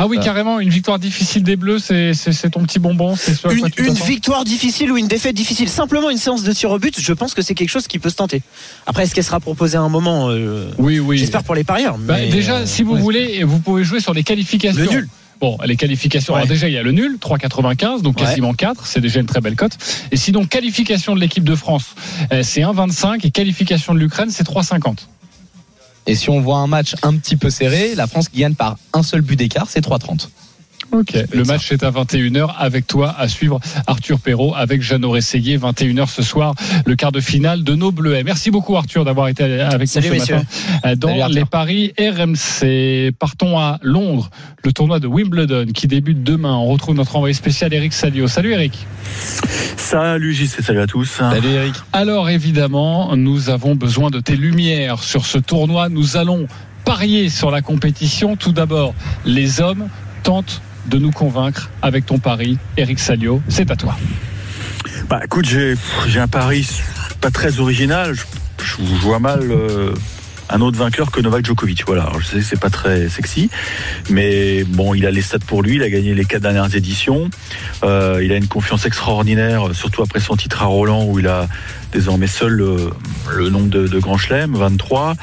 A: Ah oui,
D: Ah.
A: carrément, une victoire difficile des Bleus, c'est ton petit bonbon.
H: Une, une victoire difficile ou une défaite difficile, simplement une séance de tir au but, je pense que c'est quelque chose qui peut se tenter. Après, est-ce qu'elle sera proposée à un moment euh,
A: Oui, oui.
H: J'espère pour les parieurs.
A: Bah,
H: mais,
A: déjà,
H: euh,
A: si vous
H: ouais.
A: voulez, vous pouvez jouer sur les qualifications.
H: Le nul.
A: Bon, les qualifications.
H: Ouais.
A: Alors déjà, il y a le nul, 3,95, donc
H: Ouais.
A: quasiment 4. C'est déjà une très belle cote. Et sinon, qualification de l'équipe de France, euh, c'est 1,25 et qualification de l'Ukraine, c'est 3,50.
D: Et si on voit un match un petit peu serré, la France gagne par un seul but d'écart, c'est 3,30.
A: Ok. Le match est à 21h avec toi à suivre Arthur Perrault avec Jeannot Rességuier. 21h ce soir, le quart de finale de nos Bleuets. Merci beaucoup Arthur d'avoir été avec
H: Salut,
A: nous ce
H: messieurs.
A: matin euh, dans
D: Salut,
A: les paris RMC. Partons à Londres, le tournoi de Wimbledon qui débute demain. On retrouve notre envoyé spécial Eric Salio. Salut Eric.
I: Salut JC, salut à tous.
D: Salut Eric.
A: Alors évidemment, nous avons besoin de tes lumières sur ce tournoi. Nous allons parier sur la compétition. Tout d'abord, les hommes tentent de nous convaincre avec ton pari. Eric Salio, c'est à toi.
I: Bah écoute, j'ai un pari pas très original. Je, je vois mal euh, un autre vainqueur que Novak Djokovic. Voilà, je sais que c'est pas très sexy, mais bon, il a les stats pour lui. Il a gagné les quatre dernières éditions. Euh, il a une confiance extraordinaire, surtout après son titre à Roland où il a désormais seul le, nombre de, grands chelems, 23.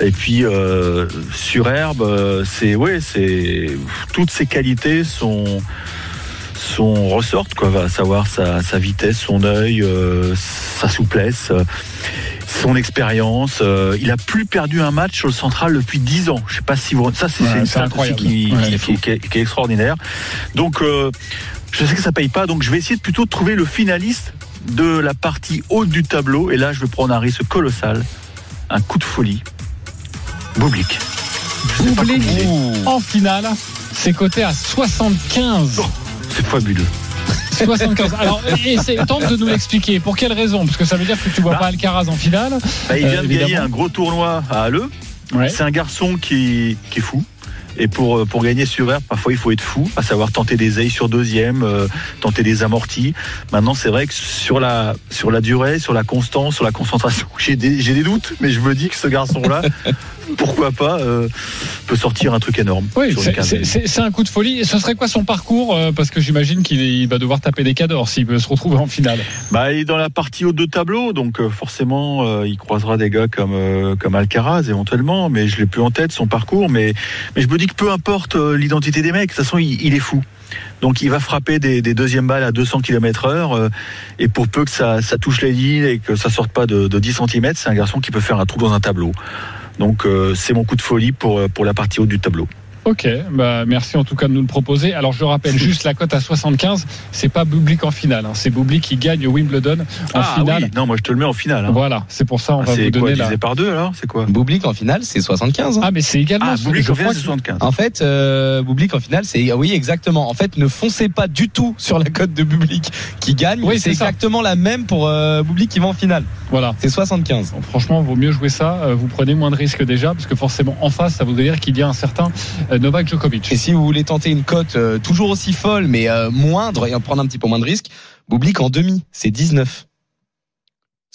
I: Et puis euh, sur herbe, euh, c'est c'est toutes ses qualités sont ressortent quoi, à savoir sa, vitesse, son œil, sa souplesse, son expérience. Euh, il a plus perdu un match sur le central depuis 10 ans. Je sais pas si vous ça c'est
A: Ouais,
I: une stat aussi qui,
A: Ouais,
I: qui-
A: c'est fou.
I: qui est, qui est extraordinaire. Donc euh, je sais que ça paye pas, donc je vais essayer de plutôt de trouver le finaliste de la partie haute du tableau. Et là, je vais prendre un risque colossal, un coup de folie. Il est.
A: En finale, c'est coté à 75.
I: C'est fabuleux.
A: 75. Alors, et tente de nous l'expliquer. Pour quelle raison? Parce que ça veut dire que tu vois
I: Bah.
A: pas Alcaraz en finale.
I: Bah, il
A: Euh,
I: vient de gagner un gros tournoi à Halle.
A: Ouais.
I: C'est un garçon qui, qui est fou. Et pour, euh, pour gagner sur herbe, parfois il faut être fou, à savoir tenter des ailes sur deuxième, euh, tenter des amortis. Maintenant, c'est vrai que sur la, sur la durée, sur la constance, sur la concentration, j'ai des, j'ai des doutes, mais je me dis que ce garçon-là, pourquoi pas, euh, peut sortir un truc énorme.
A: Oui, c'est- un coup de folie. Et ce serait quoi son parcours Euh, Parce que j'imagine qu'il va devoir taper des cadors s'il veut se retrouver en finale.
I: Bah, il est dans la partie haute de tableau, donc euh, forcément, euh, il croisera des gars comme euh, comme Alcaraz éventuellement, mais je l'ai plus en tête son parcours. Mais mais je me dis que peu importe l'identité des mecs, de toute façon, il, il est fou. Donc il va frapper des, des deuxièmes balles à 200 km heure, euh, et pour peu que ça, ça touche les lignes et que ça sorte pas de, de 10 cm, c'est un garçon qui peut faire un trou dans un tableau. Donc euh, c'est mon coup de folie pour euh, pour la partie haute du tableau.
A: Ok, bah merci en tout cas de nous le proposer. Alors je rappelle juste la cote à 75, c'est pas Bublik en finale, hein. c'est Bublik qui gagne Wimbledon en
I: ah
A: finale.
I: oui, non, moi je te le mets en finale. hein.
A: Voilà, c'est pour ça on
I: Ah,
A: va vous
I: c'est quoi,
A: donner la.
I: divisé par deux alors C'est quoi?
D: Bublik en finale, c'est 75. hein.
A: Ah mais c'est également.
I: Ah,
A: ce-
I: Bublik en finale,
A: crois
I: c'est
A: que-
I: 75.
D: En fait, euh, Bublik en finale, c'est oui exactement. En fait, ne foncez pas du tout sur la cote de Bublik qui gagne.
A: Oui,
D: c'est exactement la même pour euh, Bublik qui va en finale.
A: Voilà.
D: C'est 75.
A: Bon, franchement, vaut mieux jouer ça. euh, Vous prenez moins de risques déjà, parce que forcément, en face, ça voudrait dire qu'il y a un certain euh, Novak Djokovic.
D: Et si vous voulez tenter une cote euh, toujours aussi folle, mais euh, moindre et en prendre un petit peu moins de risques, Bublik en demi, c'est 19.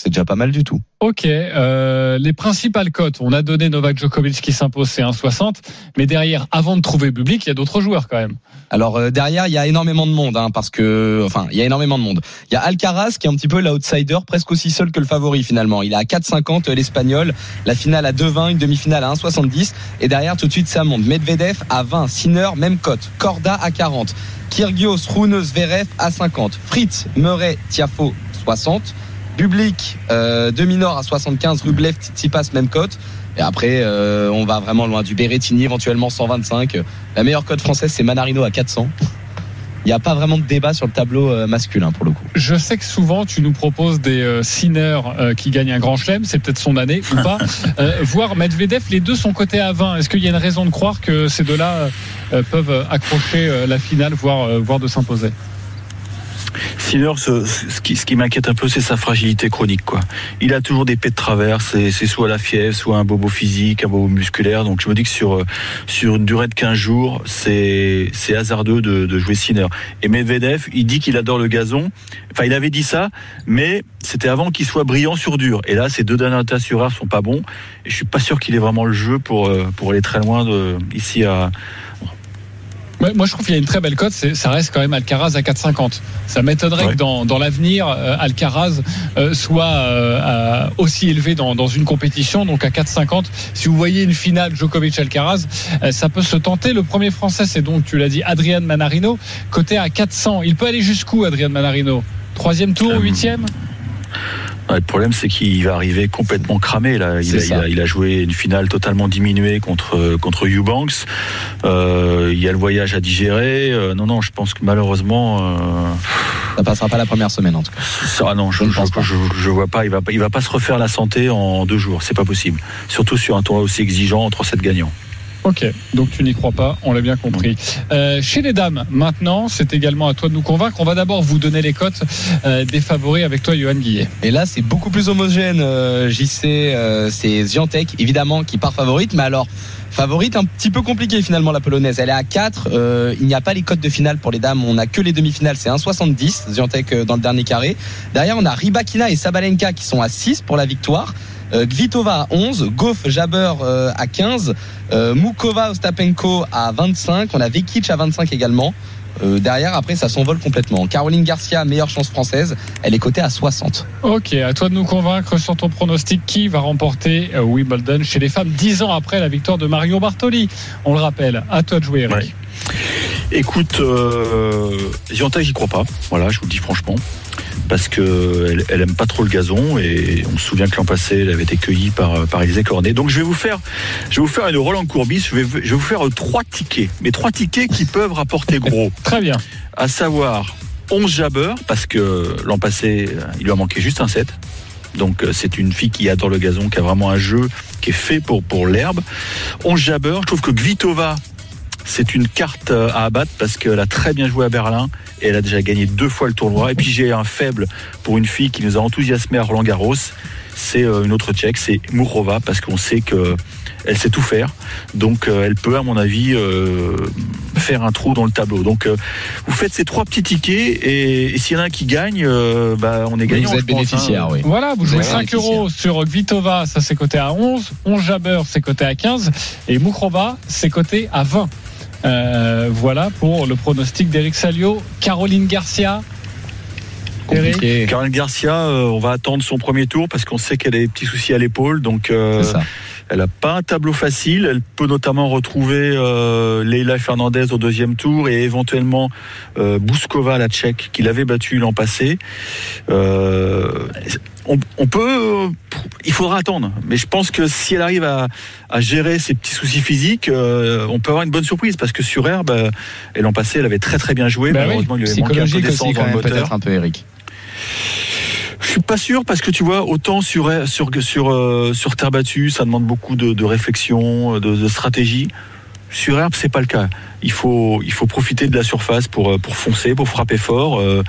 D: C'est déjà pas mal du tout.
A: Ok, euh, les principales cotes, on a donné Novak Djokovic qui s'impose, c'est 1,60. Mais derrière, avant de trouver Bublik, il y a d'autres joueurs quand même.
D: Alors euh, derrière, il y a énormément de monde, hein, parce que, enfin, il y a énormément de monde. Il y a Alcaraz qui est un petit peu l'outsider, presque aussi seul que le favori finalement. Il est à 4,50 euh, l'espagnol, la finale à 2,20, une demi-finale à 1,70, et derrière tout de suite ça monte. Medvedev à 20, Sinner même cote, Corda à 40, Kyrgios, Rune, Zverev à 50, Fritz, Murray, Tiafo 60. Bublik, euh, demi-nord à 75, Rublev, Tsitsipas, même cote. Et après, euh, on va vraiment loin du Berrettini, éventuellement 125. La meilleure cote française, c'est Manarino à 400. Il n'y a pas vraiment de débat sur le tableau euh, masculin pour le coup.
A: Je sais que souvent, tu nous proposes des euh, Sinner euh, qui gagnent un grand chelem, c'est peut-être son année ou pas. Euh, voir Medvedev, les deux sont cotés à 20. Est-ce qu'il y a une raison de croire que ces deux-là peuvent accrocher la finale, voire, voire de s'imposer?
I: Sinner, ce, qui, m'inquiète un peu, c'est sa fragilité chronique. Quoi. Il a toujours des pets de travers, c'est soit la fièvre, soit un bobo physique, un bobo musculaire. Donc je me dis que sur, une durée de 15 jours, c'est hasardeux de, de jouer Sinner. Et Medvedev, il dit qu'il adore le gazon. Enfin, il avait dit ça, mais c'était avant qu'il soit brillant sur dur. Et là, ces deux derniers tas sur herbe sont pas bons. Et je suis pas sûr qu'il ait vraiment le jeu pour, euh, pour aller très loin ici à,
A: Ouais, moi, je trouve qu'il y a une très belle cote. Ça reste quand même Alcaraz à 4,50. Ça m'étonnerait
I: Ouais.
A: que dans, dans l'avenir, euh, Alcaraz euh, soit euh, à- aussi élevé dans, dans une compétition. Donc à 4,50. Si vous voyez une finale Djokovic-Alcaraz, ça peut se tenter. Le premier Français, c'est donc, tu l'as dit, Adrian Manarino, coté à 400. Il peut aller jusqu'où, Adrian Manarino? Troisième tour,
I: Euh,
A: huitième?
I: Ouais, le problème, c'est qu'il va arriver complètement cramé. Là. Il, a, il,
D: ça.
I: a, il a joué une finale totalement diminuée contre, contre Eubanks. Euh, il y a le voyage à digérer. Euh, non, non, je pense que malheureusement, euh,
D: Ça passera pas la première semaine en tout cas.
I: ah non, je,
D: ne
I: je,
D: pense pas.
I: je, je vois pas. Il va, il va pas se refaire la santé en deux jours. C'est pas possible. Surtout sur un tournoi aussi exigeant entre sept gagnants.
A: Ok, donc tu n'y crois pas, on l'a bien compris. Euh, chez les dames, maintenant, c'est également à toi de nous convaincre. On va d'abord vous donner les cotes euh, des favoris avec toi, Johan Guillet.
D: Et là, c'est beaucoup plus homogène. euh, JC, euh, c'est Ziantec, évidemment, qui part favorite. Mais alors, favorite un petit peu compliqué finalement, la polonaise. Elle est à 4. euh, il n'y a pas les cotes de finale pour les dames. On n'a que les demi-finales. C'est 1,70. Ziantec dans le dernier carré. Derrière, on a Ribakina et Sabalenka qui sont à 6 pour la victoire. Euh, Kvitova à 11, Goff Jabber euh, à 15, euh, Mukova Ostapenko à 25, on a Vekic à 25 également. Euh, derrière, après, ça s'envole complètement. Caroline Garcia, meilleure chance française, elle est cotée à 60.
A: Ok, à toi de nous convaincre sur ton pronostic qui va remporter Wimbledon chez les femmes dix ans après la victoire de Mario Bartoli? On le rappelle. À toi de jouer, Eric.
I: Ouais. Écoute, euh, Zianta, j'y crois pas. Voilà, je vous le dis franchement. Parce que elle, aime pas trop le gazon et on se souvient que l'an passé, elle avait été cueillie par, par Élisée Cornet. Donc je vais vous faire, je vais vous faire une Roland Courbis. Je vais, je vais vous faire trois tickets. Mais trois tickets qui peuvent rapporter gros.
A: Très bien.
I: À savoir 11 Jabber, parce que l'an passé, il lui a manqué juste un set. Donc euh, c'est une fille qui adore le gazon, qui a vraiment un jeu qui est fait pour, pour l'herbe. 11 Jabber, je trouve que Kvitova, c'est une carte euh, à abattre parce qu'elle a très bien joué à Berlin et elle a déjà gagné deux fois le tournoi. Et puis j'ai un faible pour une fille qui nous a enthousiasmé à Roland Garros. C'est euh, une autre tchèque, c'est Mourova, parce qu'on sait que elle sait tout faire. Donc euh, elle peut, à mon avis, euh, faire un trou dans le tableau. Donc euh, vous faites ces trois petits tickets et, et s'il y en a un qui gagne, euh, bah, on est gagnant.
D: vous êtes bénéficiaire,
I: hein.
D: oui.
A: Voilà, vous jouez
D: Ouais,
A: 5 euros sur Kvitova, ça c'est coté à 11. 11 Jabber, c'est coté à 15. Et Mukhrova, c'est coté à 20. Euh, voilà pour le pronostic d'Eric Salio. Caroline Garcia.
D: Compliqué.
I: Caroline Garcia, euh, on va attendre son premier tour parce qu'on sait qu'elle a des petits soucis à l'épaule. Donc euh,
D: C'est ça.
I: Elle n'a pas un tableau facile. Elle peut notamment retrouver euh, Leila Fernandez au deuxième tour et éventuellement euh, Bouskova, la Tchèque, qui l'avait battue l'an passé. Euh, on, on peut, euh, il faudra attendre. Mais je pense que si elle arrive à, à gérer ses petits soucis physiques, euh, on peut avoir une bonne surprise parce que sur herbe, et l'an passé, elle avait très très bien joué.
A: Bah oui.
I: Malheureusement, il lui avait manqué un peu d'essence dans le moteur.
D: peut-être un peu, Eric.
I: Je suis pas sûr parce que tu vois autant sur sur sur euh, sur terre battue, ça demande beaucoup de, réflexion, de, stratégie. Sur herbe, c'est pas le cas. Il faut il faut profiter de la surface pour euh, pour foncer, pour frapper fort. euh,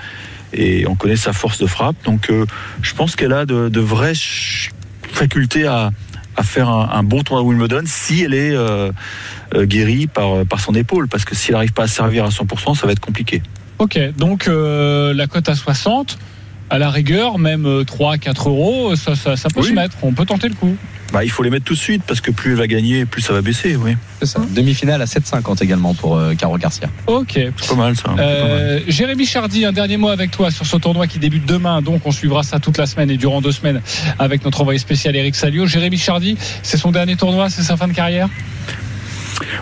I: et on connaît sa force de frappe. Donc, je pense qu'elle a de, vraies facultés à à faire un, un bon tournoi de Wimbledon si elle est guérie par par son épaule. Parce que si elle n'arrive pas à servir à 100%, ça va être compliqué.
A: Ok, donc la cote à 60, à la rigueur, même euh, 3, 4 euros, ça, ça, ça peut
I: Oui.
A: se mettre. On peut tenter le coup.
I: Bah, il faut les mettre tout de suite parce que plus elle va gagner, plus ça va baisser. Oui,
D: C'est ça. Demi-finale à 7,50 également pour euh, Caro Garcia.
A: Ok.
I: c'est pas mal ça. c'est pas mal.
A: Euh, Jérémy Chardy, un dernier mot avec toi sur ce tournoi qui débute demain. Donc, on suivra ça toute la semaine et durant deux semaines avec notre envoyé spécial Eric Salio. Jérémy Chardy, c'est son dernier tournoi, c'est sa fin de carrière?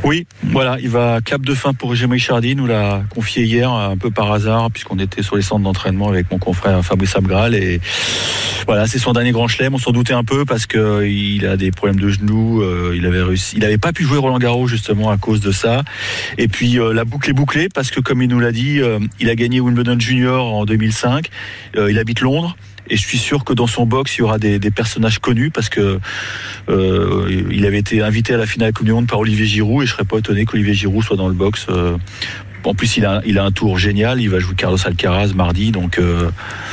I: Oui, voilà, il va clap de fin pour Jérémy Chardy, nous l'a confié hier un peu par hasard puisqu'on était sur les centres d'entraînement avec mon confrère Fabrice Abgral et voilà, c'est son dernier grand chelem. On s'en doutait un peu parce que il a des problèmes de genoux, euh, il avait réussi, il avait pas pu jouer Roland Garros justement à cause de ça. Et puis euh, la boucle est bouclée parce que comme il nous l'a dit, euh, il a gagné Wimbledon Junior en 2005. Euh, il habite Londres. Et je suis sûr que dans son box, il y aura des, des personnages connus parce que euh, il avait été invité à la finale Coupe du Monde par Olivier Giroud et je serais pas étonné qu'Olivier Giroud soit dans le box. euh. En plus, il a, il a un tour génial. Il va jouer Carlos Alcaraz mardi, donc euh,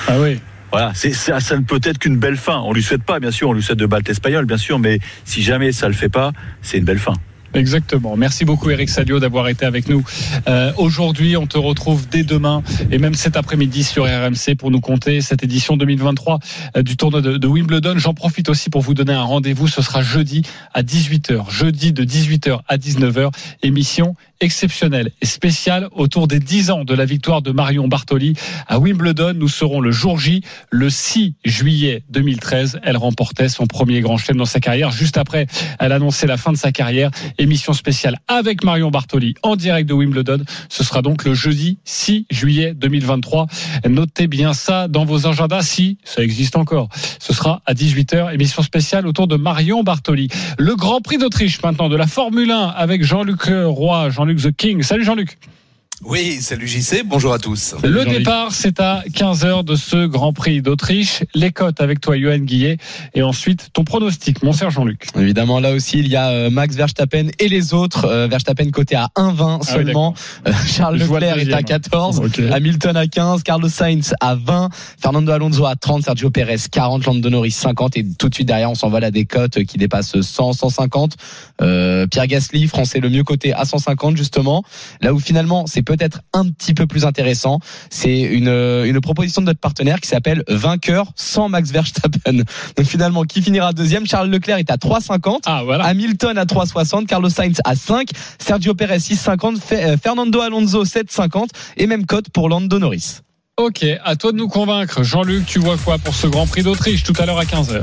A: Ah oui.
I: voilà. C'est, ça, ça ne peut être qu'une belle fin. On lui souhaite pas, bien sûr. On lui souhaite de battre l'espagnol, bien sûr, mais si jamais ça le fait pas, c'est une belle fin.
A: Exactement. Merci beaucoup Eric Salio d'avoir été avec nous euh, aujourd'hui. On te retrouve dès demain et même cet après-midi sur RMC pour nous compter cette édition 2023 euh, du tournoi de, de Wimbledon. J'en profite aussi pour vous donner un rendez-vous. Ce sera jeudi à 18h. Jeudi de 18h à 19h. Émission exceptionnelle et spéciale autour des 10 ans de la victoire de Marion Bartoli à Wimbledon. Nous serons le jour J, le 6 juillet 2013. Elle remportait son premier grand chelem dans sa carrière. Juste après, elle annonçait la fin de sa carrière. Émission spéciale avec Marion Bartoli en direct de Wimbledon. Ce sera donc le jeudi 6 juillet 2023. Notez bien ça dans vos agendas si ça existe encore. Ce sera à 18h, émission spéciale autour de Marion Bartoli. Le Grand Prix d'Autriche maintenant de la Formule 1 avec Jean-Luc Roy, Jean-Luc The King. Salut Jean-Luc.
J: Oui, salut JC, bonjour à tous.
A: Le départ, c'est à 15h de ce Grand Prix d'Autriche. Les cotes avec toi, Johan Guillet. Et ensuite, ton pronostic, mon cher Jean-Luc.
D: Évidemment, là aussi, il y a euh, Max Verstappen et les autres. Euh, Verstappen côté à 1,20
A: Ah oui,
D: seulement. Euh, Charles Leclerc est à
A: deuxième.
D: 14.
A: Ok.
D: Hamilton à 15. Carlos Sainz à 20. Fernando Alonso à 30. Sergio Perez 40. Lando Norris 50. Et tout de suite derrière, on s'envole à des cotes qui dépassent 100, 150. Euh, Pierre Gasly, français le mieux coté à 150 justement. Là où finalement, c'est peut-être un petit peu plus intéressant. C'est une, une proposition de notre partenaire qui s'appelle vainqueur sans Max Verstappen. Donc finalement, qui finira deuxième? Charles Leclerc est à 3,50.
A: Ah, voilà.
D: Hamilton à 3,60, Carlos Sainz à 5, Sergio Perez 6,50, Fe- euh, Fernando Alonso 7,50 et même cote pour Lando Norris.
A: Ok, à toi de nous convaincre. Jean-Luc, tu vois quoi pour ce Grand Prix d'Autriche tout à l'heure à 15h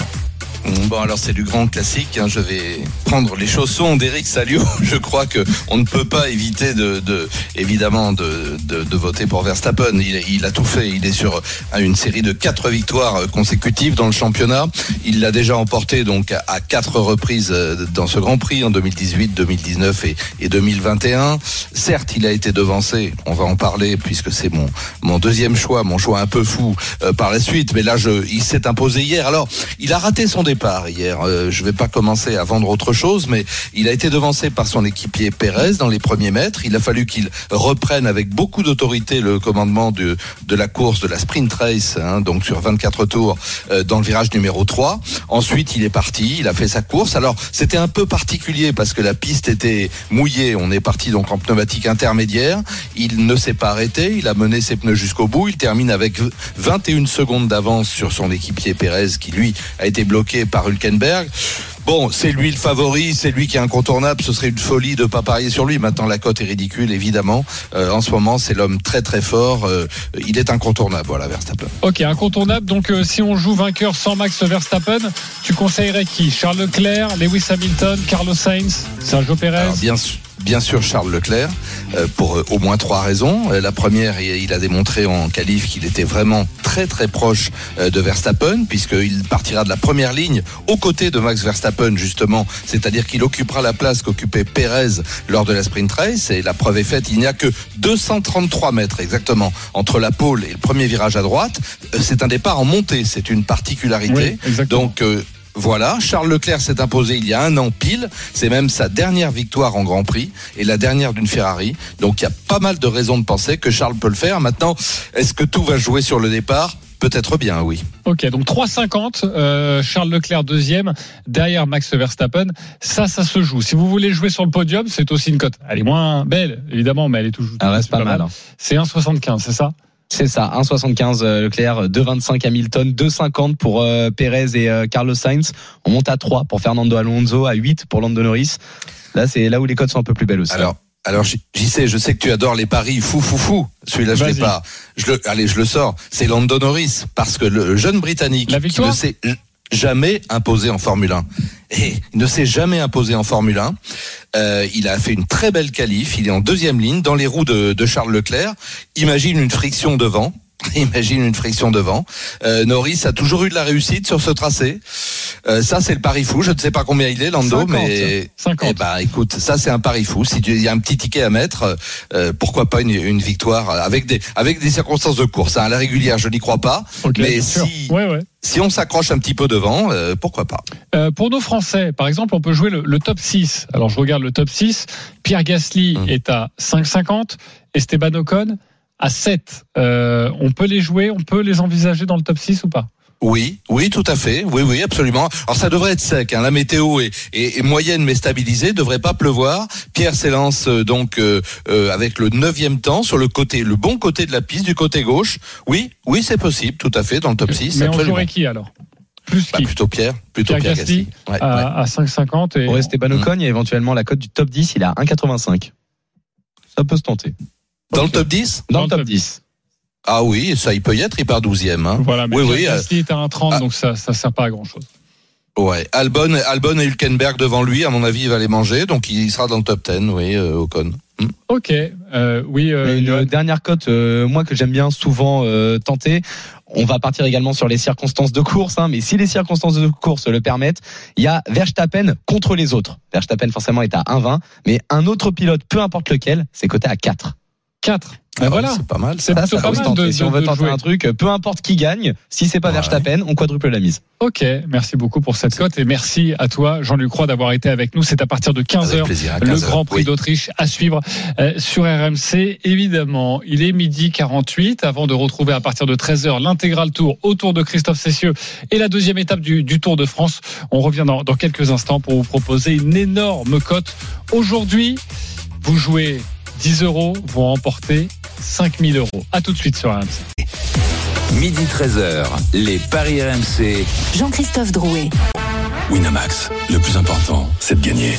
J: Bon, alors c'est du grand classique. hein. Je vais prendre les chaussons d'Eric Salio. Je crois que on ne peut pas éviter de, de évidemment, de, voter pour Verstappen. Il, a tout fait. Il est sur euh, une série de quatre victoires euh, consécutives dans le championnat. Il l'a déjà emporté donc à- quatre reprises euh, dans ce Grand Prix en 2018, 2019 et, et 2021. Certes, il a été devancé. On va en parler puisque c'est mon deuxième choix, mon choix un peu fou par la suite. Mais là, il s'est imposé hier. Alors, il a raté son hier. Euh, je vais pas commencer à vendre autre chose, mais il a été devancé par son équipier Pérez dans les premiers mètres. Il a fallu qu'il reprenne avec beaucoup d'autorité le commandement de, de la course, de la sprint race, hein, donc sur 24 tours euh, dans le virage numéro 3. Ensuite, il est parti, il a fait sa course. Alors, c'était un peu particulier parce que la piste était mouillée. On est parti donc en pneumatique intermédiaire. Il ne s'est pas arrêté, il a mené ses pneus jusqu'au bout. Il termine avec 21 secondes d'avance sur son équipier Pérez qui lui a été bloqué par Hülkenberg. Bon, c'est lui le favori, c'est lui qui est incontournable. Ce serait une folie de pas parier sur lui. Maintenant, la cote est ridicule, évidemment. Euh, en ce moment, c'est l'homme très très fort. Euh, il est incontournable, voilà, Verstappen.
A: Ok, incontournable. Donc, euh, si on joue vainqueur sans Max Verstappen, tu conseillerais qui? Charles Leclerc, Lewis Hamilton, Carlos Sainz, Sergio Perez?
J: Alors, bien sûr. Bien sûr, Charles Leclerc, euh, pour euh, au moins trois raisons. Euh, La première, il a démontré en qualif qu'il était vraiment très très proche euh, de Verstappen, puisqu'il partira de la première ligne aux côtés de Max Verstappen, justement. C'est-à-dire qu'il occupera la place qu'occupait Pérez lors de la sprint race. Et la preuve est faite, il n'y a que 233 mètres exactement entre la pole et le premier virage à droite. Euh, C'est un départ en montée, c'est une particularité.
A: Oui.
J: Donc euh, voilà, Charles Leclerc s'est imposé il y a un an pile. C'est même sa dernière victoire en Grand Prix et la dernière d'une Ferrari. Donc il y a pas mal de raisons de penser que Charles peut le faire. Maintenant, est-ce que tout va jouer sur le départ? Peut-être bien, oui.
A: Ok, donc 3,50, euh, Charles Leclerc deuxième, derrière Max Verstappen. Ça, ça se joue. Si vous voulez jouer sur le podium, c'est aussi une cote. Elle est moins belle, évidemment, mais elle est toujours.
D: Elle reste
A: c'est
D: pas mal. hein.
A: C'est 1,75, c'est ça?
D: C'est ça, 1,75 euh, Leclerc, 2,25 Hamilton, 2,50 pour euh, Perez et euh, Carlos Sainz. On monte à 3 pour Fernando Alonso, à 8 pour Lando Norris. Là, c'est là où les codes sont un peu plus belles aussi.
J: Alors, alors j'y sais, je sais que tu adores les paris fou fou fou. Celui-là, je l'ai
A: Vas-y.
J: pas. Je le, allez, je le sors. C'est Lando Norris parce que le jeune britannique
A: La
J: qui
A: victoire
J: ne jamais imposé en Formule 1 et il ne s'est jamais imposé en Formule 1. Euh, il a fait une très belle qualif. Il est en deuxième ligne dans les roues de, de Charles Leclerc. Imagine une friction devant. Imagine une friction devant. Euh, Norris a toujours eu de la réussite sur ce tracé. Euh, ça, c'est le pari fou. Je ne sais pas combien il est, Lando,
A: 50.
J: mais
A: 50.
J: eh ben, écoute, ça c'est un pari fou. Si tu- il y a un petit ticket à mettre, euh, pourquoi pas une, une victoire avec des avec des circonstances de course. hein. À la régulière, je n'y crois pas. Mais si
A: Ouais, ouais.
J: si on s'accroche un petit peu devant, euh, pourquoi pas.
A: Euh, pour nos Français, par exemple, on peut jouer le, le top 6. Alors, je regarde le top 6. Pierre Gasly
J: Hum.
A: est à 5,50. Esteban Ocon à 7. Euh, on peut les jouer, on peut les envisager dans le top 6 ou pas?
J: Oui, oui, tout à fait. Oui, oui, absolument. Alors ça devrait être sec. Hein. La météo est, est- est moyenne mais stabilisée. Devrait pas pleuvoir. Pierre s'élance euh, donc euh, euh, avec le neuvième temps sur le côté, le bon côté de la piste, du côté gauche. Oui, oui, c'est possible, tout à fait dans le top 6.
A: Mais on
J: absolument.
A: jouerait qui alors? Plus
J: Bah,
A: qui?
J: plutôt Pierre, plutôt
A: Pierre
J: Pierre. Ouais,
A: à,
J: ouais.
A: à 5,50 et
D: Pour Esteban Ocon, il y a éventuellement la cote du top 10, il est à 1,85. Ça peut se tenter.
J: Dans le top 10
D: Dans, le top 10.
J: Ah oui, ça il peut y être. Il part 12e. Hein.
A: voilà. Mais
J: Oui, oui, euh,
A: Gasly est à 1,30
J: ah.
A: donc ça ça sert pas à grand chose.
J: Ouais, Albon, Albon et Hülkenberg devant lui, à mon avis, il va les manger, donc il sera dans le top 10, oui, euh, Ocon. Hmm.
A: Ok, euh, oui. euh,
D: une
A: Johan.
D: dernière cote, euh, moi que j'aime bien souvent euh, tenter. On va partir également sur les circonstances de course, hein, mais si les circonstances de course le permettent, il y a Verstappen contre les autres. Verstappen forcément est à 1,20, mais un autre pilote, peu importe lequel, c'est coté à 4.
A: 4.
J: Ah
A: Ben
J: ouais,
A: voilà.
J: C'est pas mal.
A: C'est
D: Ça,
A: plutôt
D: ça
A: pas mal de,
D: si on veut tenter
A: jouer.
D: un truc, peu importe qui gagne, si c'est pas
J: Ouais.
D: Verstappen, on quadruple la mise.
A: Ok, merci beaucoup pour cette cote et merci à toi, Jean-Luc Croix, d'avoir été avec nous. C'est à partir de 15h.
J: Avec plaisir. à
A: Le
J: 15 heures.
A: Grand Prix
J: Oui.
A: d'Autriche à suivre euh, sur RMC. Évidemment, il est midi 48 avant de retrouver à partir de 13h l'intégral tour autour de Christophe Cessieux et la deuxième étape du, du Tour de France. On revient dans, dans quelques instants pour vous proposer une énorme cote. Aujourd'hui, vous jouez 10 euros, vous remportez 5000 euros. À tout de suite sur RMC.
E: Midi 13h, les Paris RMC.
B: Jean-Christophe Drouet.
G: Winamax, le plus important, c'est de gagner.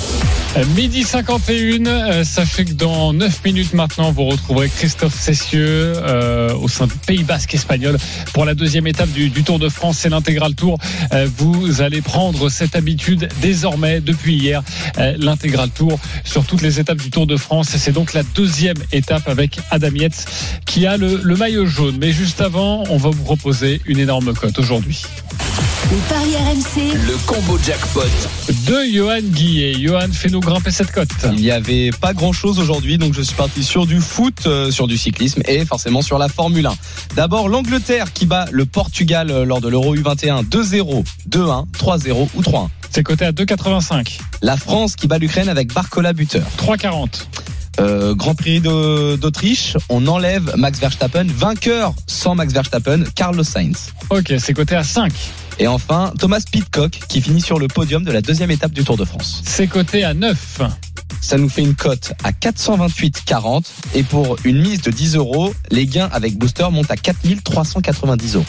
A: Midi 51, euh, sachez que dans 9 minutes maintenant, vous retrouverez Christophe Cessieux euh, au sein du Pays Basque espagnol pour la deuxième étape du, Tour de France, c'est l'intégral Tour. Euh, vous allez prendre cette habitude désormais, depuis hier, l'intégral Tour sur toutes les étapes du Tour de France. Et c'est donc la deuxième étape avec Adam Yates qui a le maillot jaune. Mais juste avant, on va vous proposer une énorme cote aujourd'hui.
B: Les paris RMC.
E: Le combo jackpot.
A: De Johan Guillet. Johan, fais-nous grimper cette cote.
D: Il n'y avait pas grand chose aujourd'hui, donc je suis parti sur du foot, euh, sur du cyclisme et forcément sur la Formule 1. D'abord l'Angleterre qui bat le Portugal euh, lors de l'Euro U21 2-0, 2-1, 3-0 ou 3-1.
A: C'est coté à 2,85.
D: La France qui bat l'Ukraine avec Barcola buteur.
A: 3,40.
D: Euh, Grand Prix d'Autriche, on enlève Max Verstappen, vainqueur sans Max Verstappen, Carlos Sainz.
A: Ok, c'est coté à 5.
D: Et enfin, Thomas Pitcock qui finit sur le podium de la deuxième étape du Tour de France.
A: C'est coté à 9.
D: Ça nous fait une cote à 428,40 et pour une mise de 10 euros, les gains avec booster montent à 4390 euros.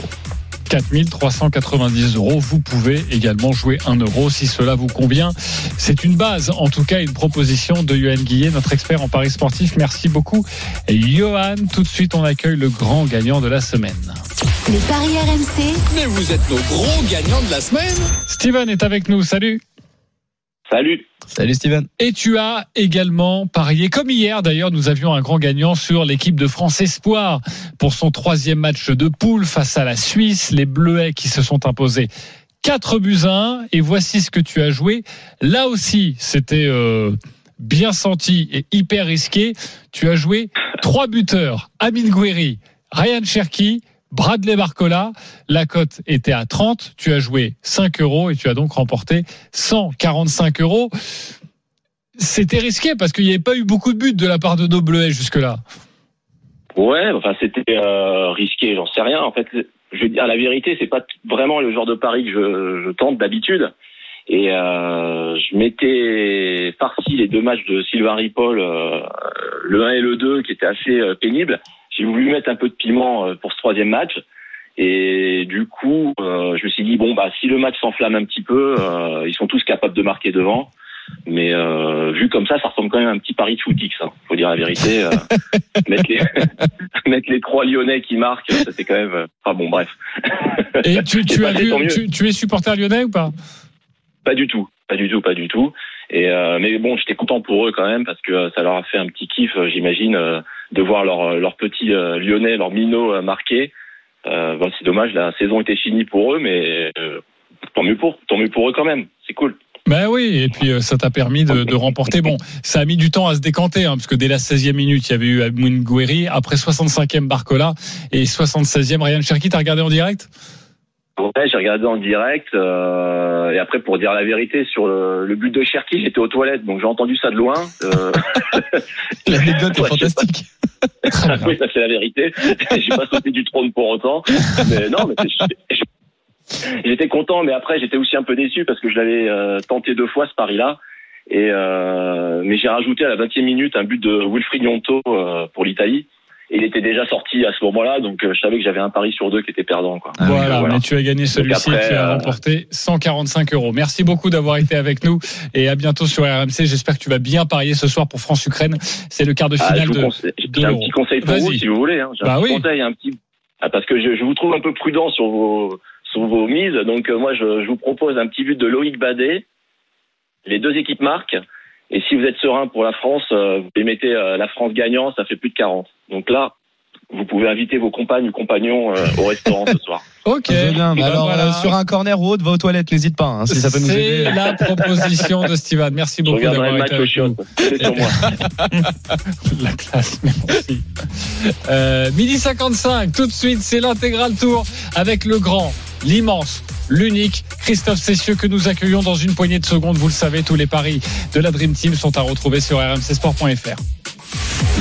A: 4390 euros. Vous pouvez également jouer 1 euro si cela vous convient. C'est une base, en tout cas une proposition de Johan Guillet, notre expert en paris sportif. Merci beaucoup. Et Johan, tout de suite on accueille le grand gagnant de la semaine.
B: Les paris RMC.
E: Mais vous êtes nos gros gagnants de la semaine.
A: Steven est avec nous, salut.
K: Salut.
D: Salut Steven.
A: Et tu as également parié, comme hier d'ailleurs, nous avions un grand gagnant sur l'équipe de France Espoir pour son troisième match de poule face à la Suisse, les Bleuets qui se sont imposés 4 buts à 1. Et voici ce que tu as joué. Là aussi, c'était euh, bien senti et hyper risqué. Tu as joué trois buteurs, Amine Gouiri, Ryan Cherki, Bradley Barcola. La cote était à 30. Tu as joué 5 euros et tu as donc remporté 145 euros. C'était risqué parce qu'il n'y avait pas eu beaucoup de buts de la part de nos jusque-là.
K: Ouais, enfin c'était euh, risqué, j'en sais rien. En fait, je vais dire la vérité, c'est pas vraiment le genre de pari que je, tente d'habitude. Et euh, je m'étais farci les deux matchs de Sylvain Ripoll, euh, le 1 et le 2, qui étaient assez pénibles. J'ai voulu mettre un peu de piment euh, pour ce troisième match. Et du coup, euh, je me suis dit bon bah si le match s'enflamme un petit peu, euh, ils sont tous capables de marquer devant. Mais euh, vu comme ça, ça ressemble quand même à un petit pari de footix. Hein. Faut dire la vérité. euh, mettre, les, mettre les trois Lyonnais qui marquent, c'était quand même. euh, Enfin bon, bref.
A: Et tu, tu
K: C'est
A: as vu, tu, tu es supporter lyonnais ou pas?
K: Pas du tout, pas du tout, pas du tout. Et euh, mais bon, j'étais content pour eux quand même parce que ça leur a fait un petit kiff, j'imagine, euh, de voir leur leur petit euh, Lyonnais, leur minot euh, marqué. Euh, bon, c'est dommage, la saison était finie pour eux, mais euh, tant mieux pour, tant mieux pour eux quand même. C'est cool.
A: Ben oui, et puis euh, ça t'a permis de, remporter. Bon, ça a mis du temps à se décanter, hein, parce que dès la 16e minute, il y avait eu Amine Gouiri, après 65e Barcola et 76e Ryan Cherki. T'as regardé en direct?
K: Ouais, j'ai regardé en direct euh, et après pour dire la vérité sur le, le but de Cherki, j'étais aux toilettes donc j'ai entendu ça de loin. Euh,
D: L'anecdote est
K: Ouais,
D: fantastique.
K: oui, ça c'est la vérité. j'ai pas sauté du trône pour autant. Mais non, mais j'étais content, mais après j'étais aussi un peu déçu parce que je l'avais euh, tenté deux fois ce pari-là. Et euh, mais j'ai rajouté à la 20e minute un but de Wilfried Gnonto euh, pour l'Italie. Et il était déjà sorti à ce moment-là, donc euh, je savais que j'avais un pari sur deux qui était perdant. Quoi.
D: Ah
A: voilà,
K: voilà.
A: mais tu as gagné celui-ci,
K: après,
A: tu as
K: euh,
A: remporté 145 euros. Merci beaucoup d'avoir été avec nous et à bientôt sur RMC. J'espère que tu vas bien parier ce soir pour France-Ukraine. C'est le quart de
K: Ah,
A: finale
K: je vous
A: de.
K: conseille-
A: de
K: J'ai un petit conseil pour vous, si vous voulez. Hein. J'ai
A: Bah
K: un petit
A: oui.
K: conseil, un petit... Ah, parce que je, je vous trouve un peu prudent sur vos, sur vos mises. Donc, euh, moi, je, je vous propose un petit but de Loïc Badet. Les deux équipes marquent. Et si vous êtes serein pour la France, euh, vous les mettez euh, la France gagnant, ça fait plus de 40. Donc là, vous pouvez inviter vos compagnes ou compagnons euh, au restaurant ce soir.
A: Ok.
D: Bien.
A: Ben
D: Alors,
A: voilà.
D: euh, sur un corner ou autre, va aux toilettes, n'hésite pas, hein, si ça peut nous aider.
A: C'est la proposition de Steven. Merci
K: Je
A: beaucoup
K: regarderai le
A: d'avoir
K: match
A: été
K: au
A: avec nous.
K: C'est sur moi.
A: La classe, merci. Euh, midi 55, tout de suite, c'est l'intégral tour avec le grand, l'immense, l'unique Christophe Cessieux que nous accueillons dans une poignée de secondes. Vous le savez, tous les paris de la Dream Team sont à retrouver sur rmcsport.fr.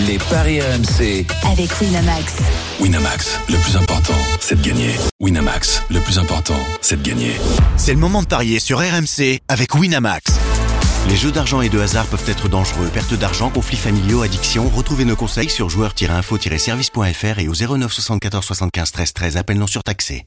E: Les paris RMC.
B: avec Winamax.
G: Winamax, le plus important, c'est de gagner. Winamax, le plus important, c'est de gagner.
L: C'est le moment de parier sur RMC avec Winamax. Les jeux d'argent et de hasard peuvent être dangereux. Perte d'argent, conflits familiaux, addiction. Retrouvez nos conseils sur joueurs-info-service.fr et au 09 74 75 13 13. Appel non surtaxé.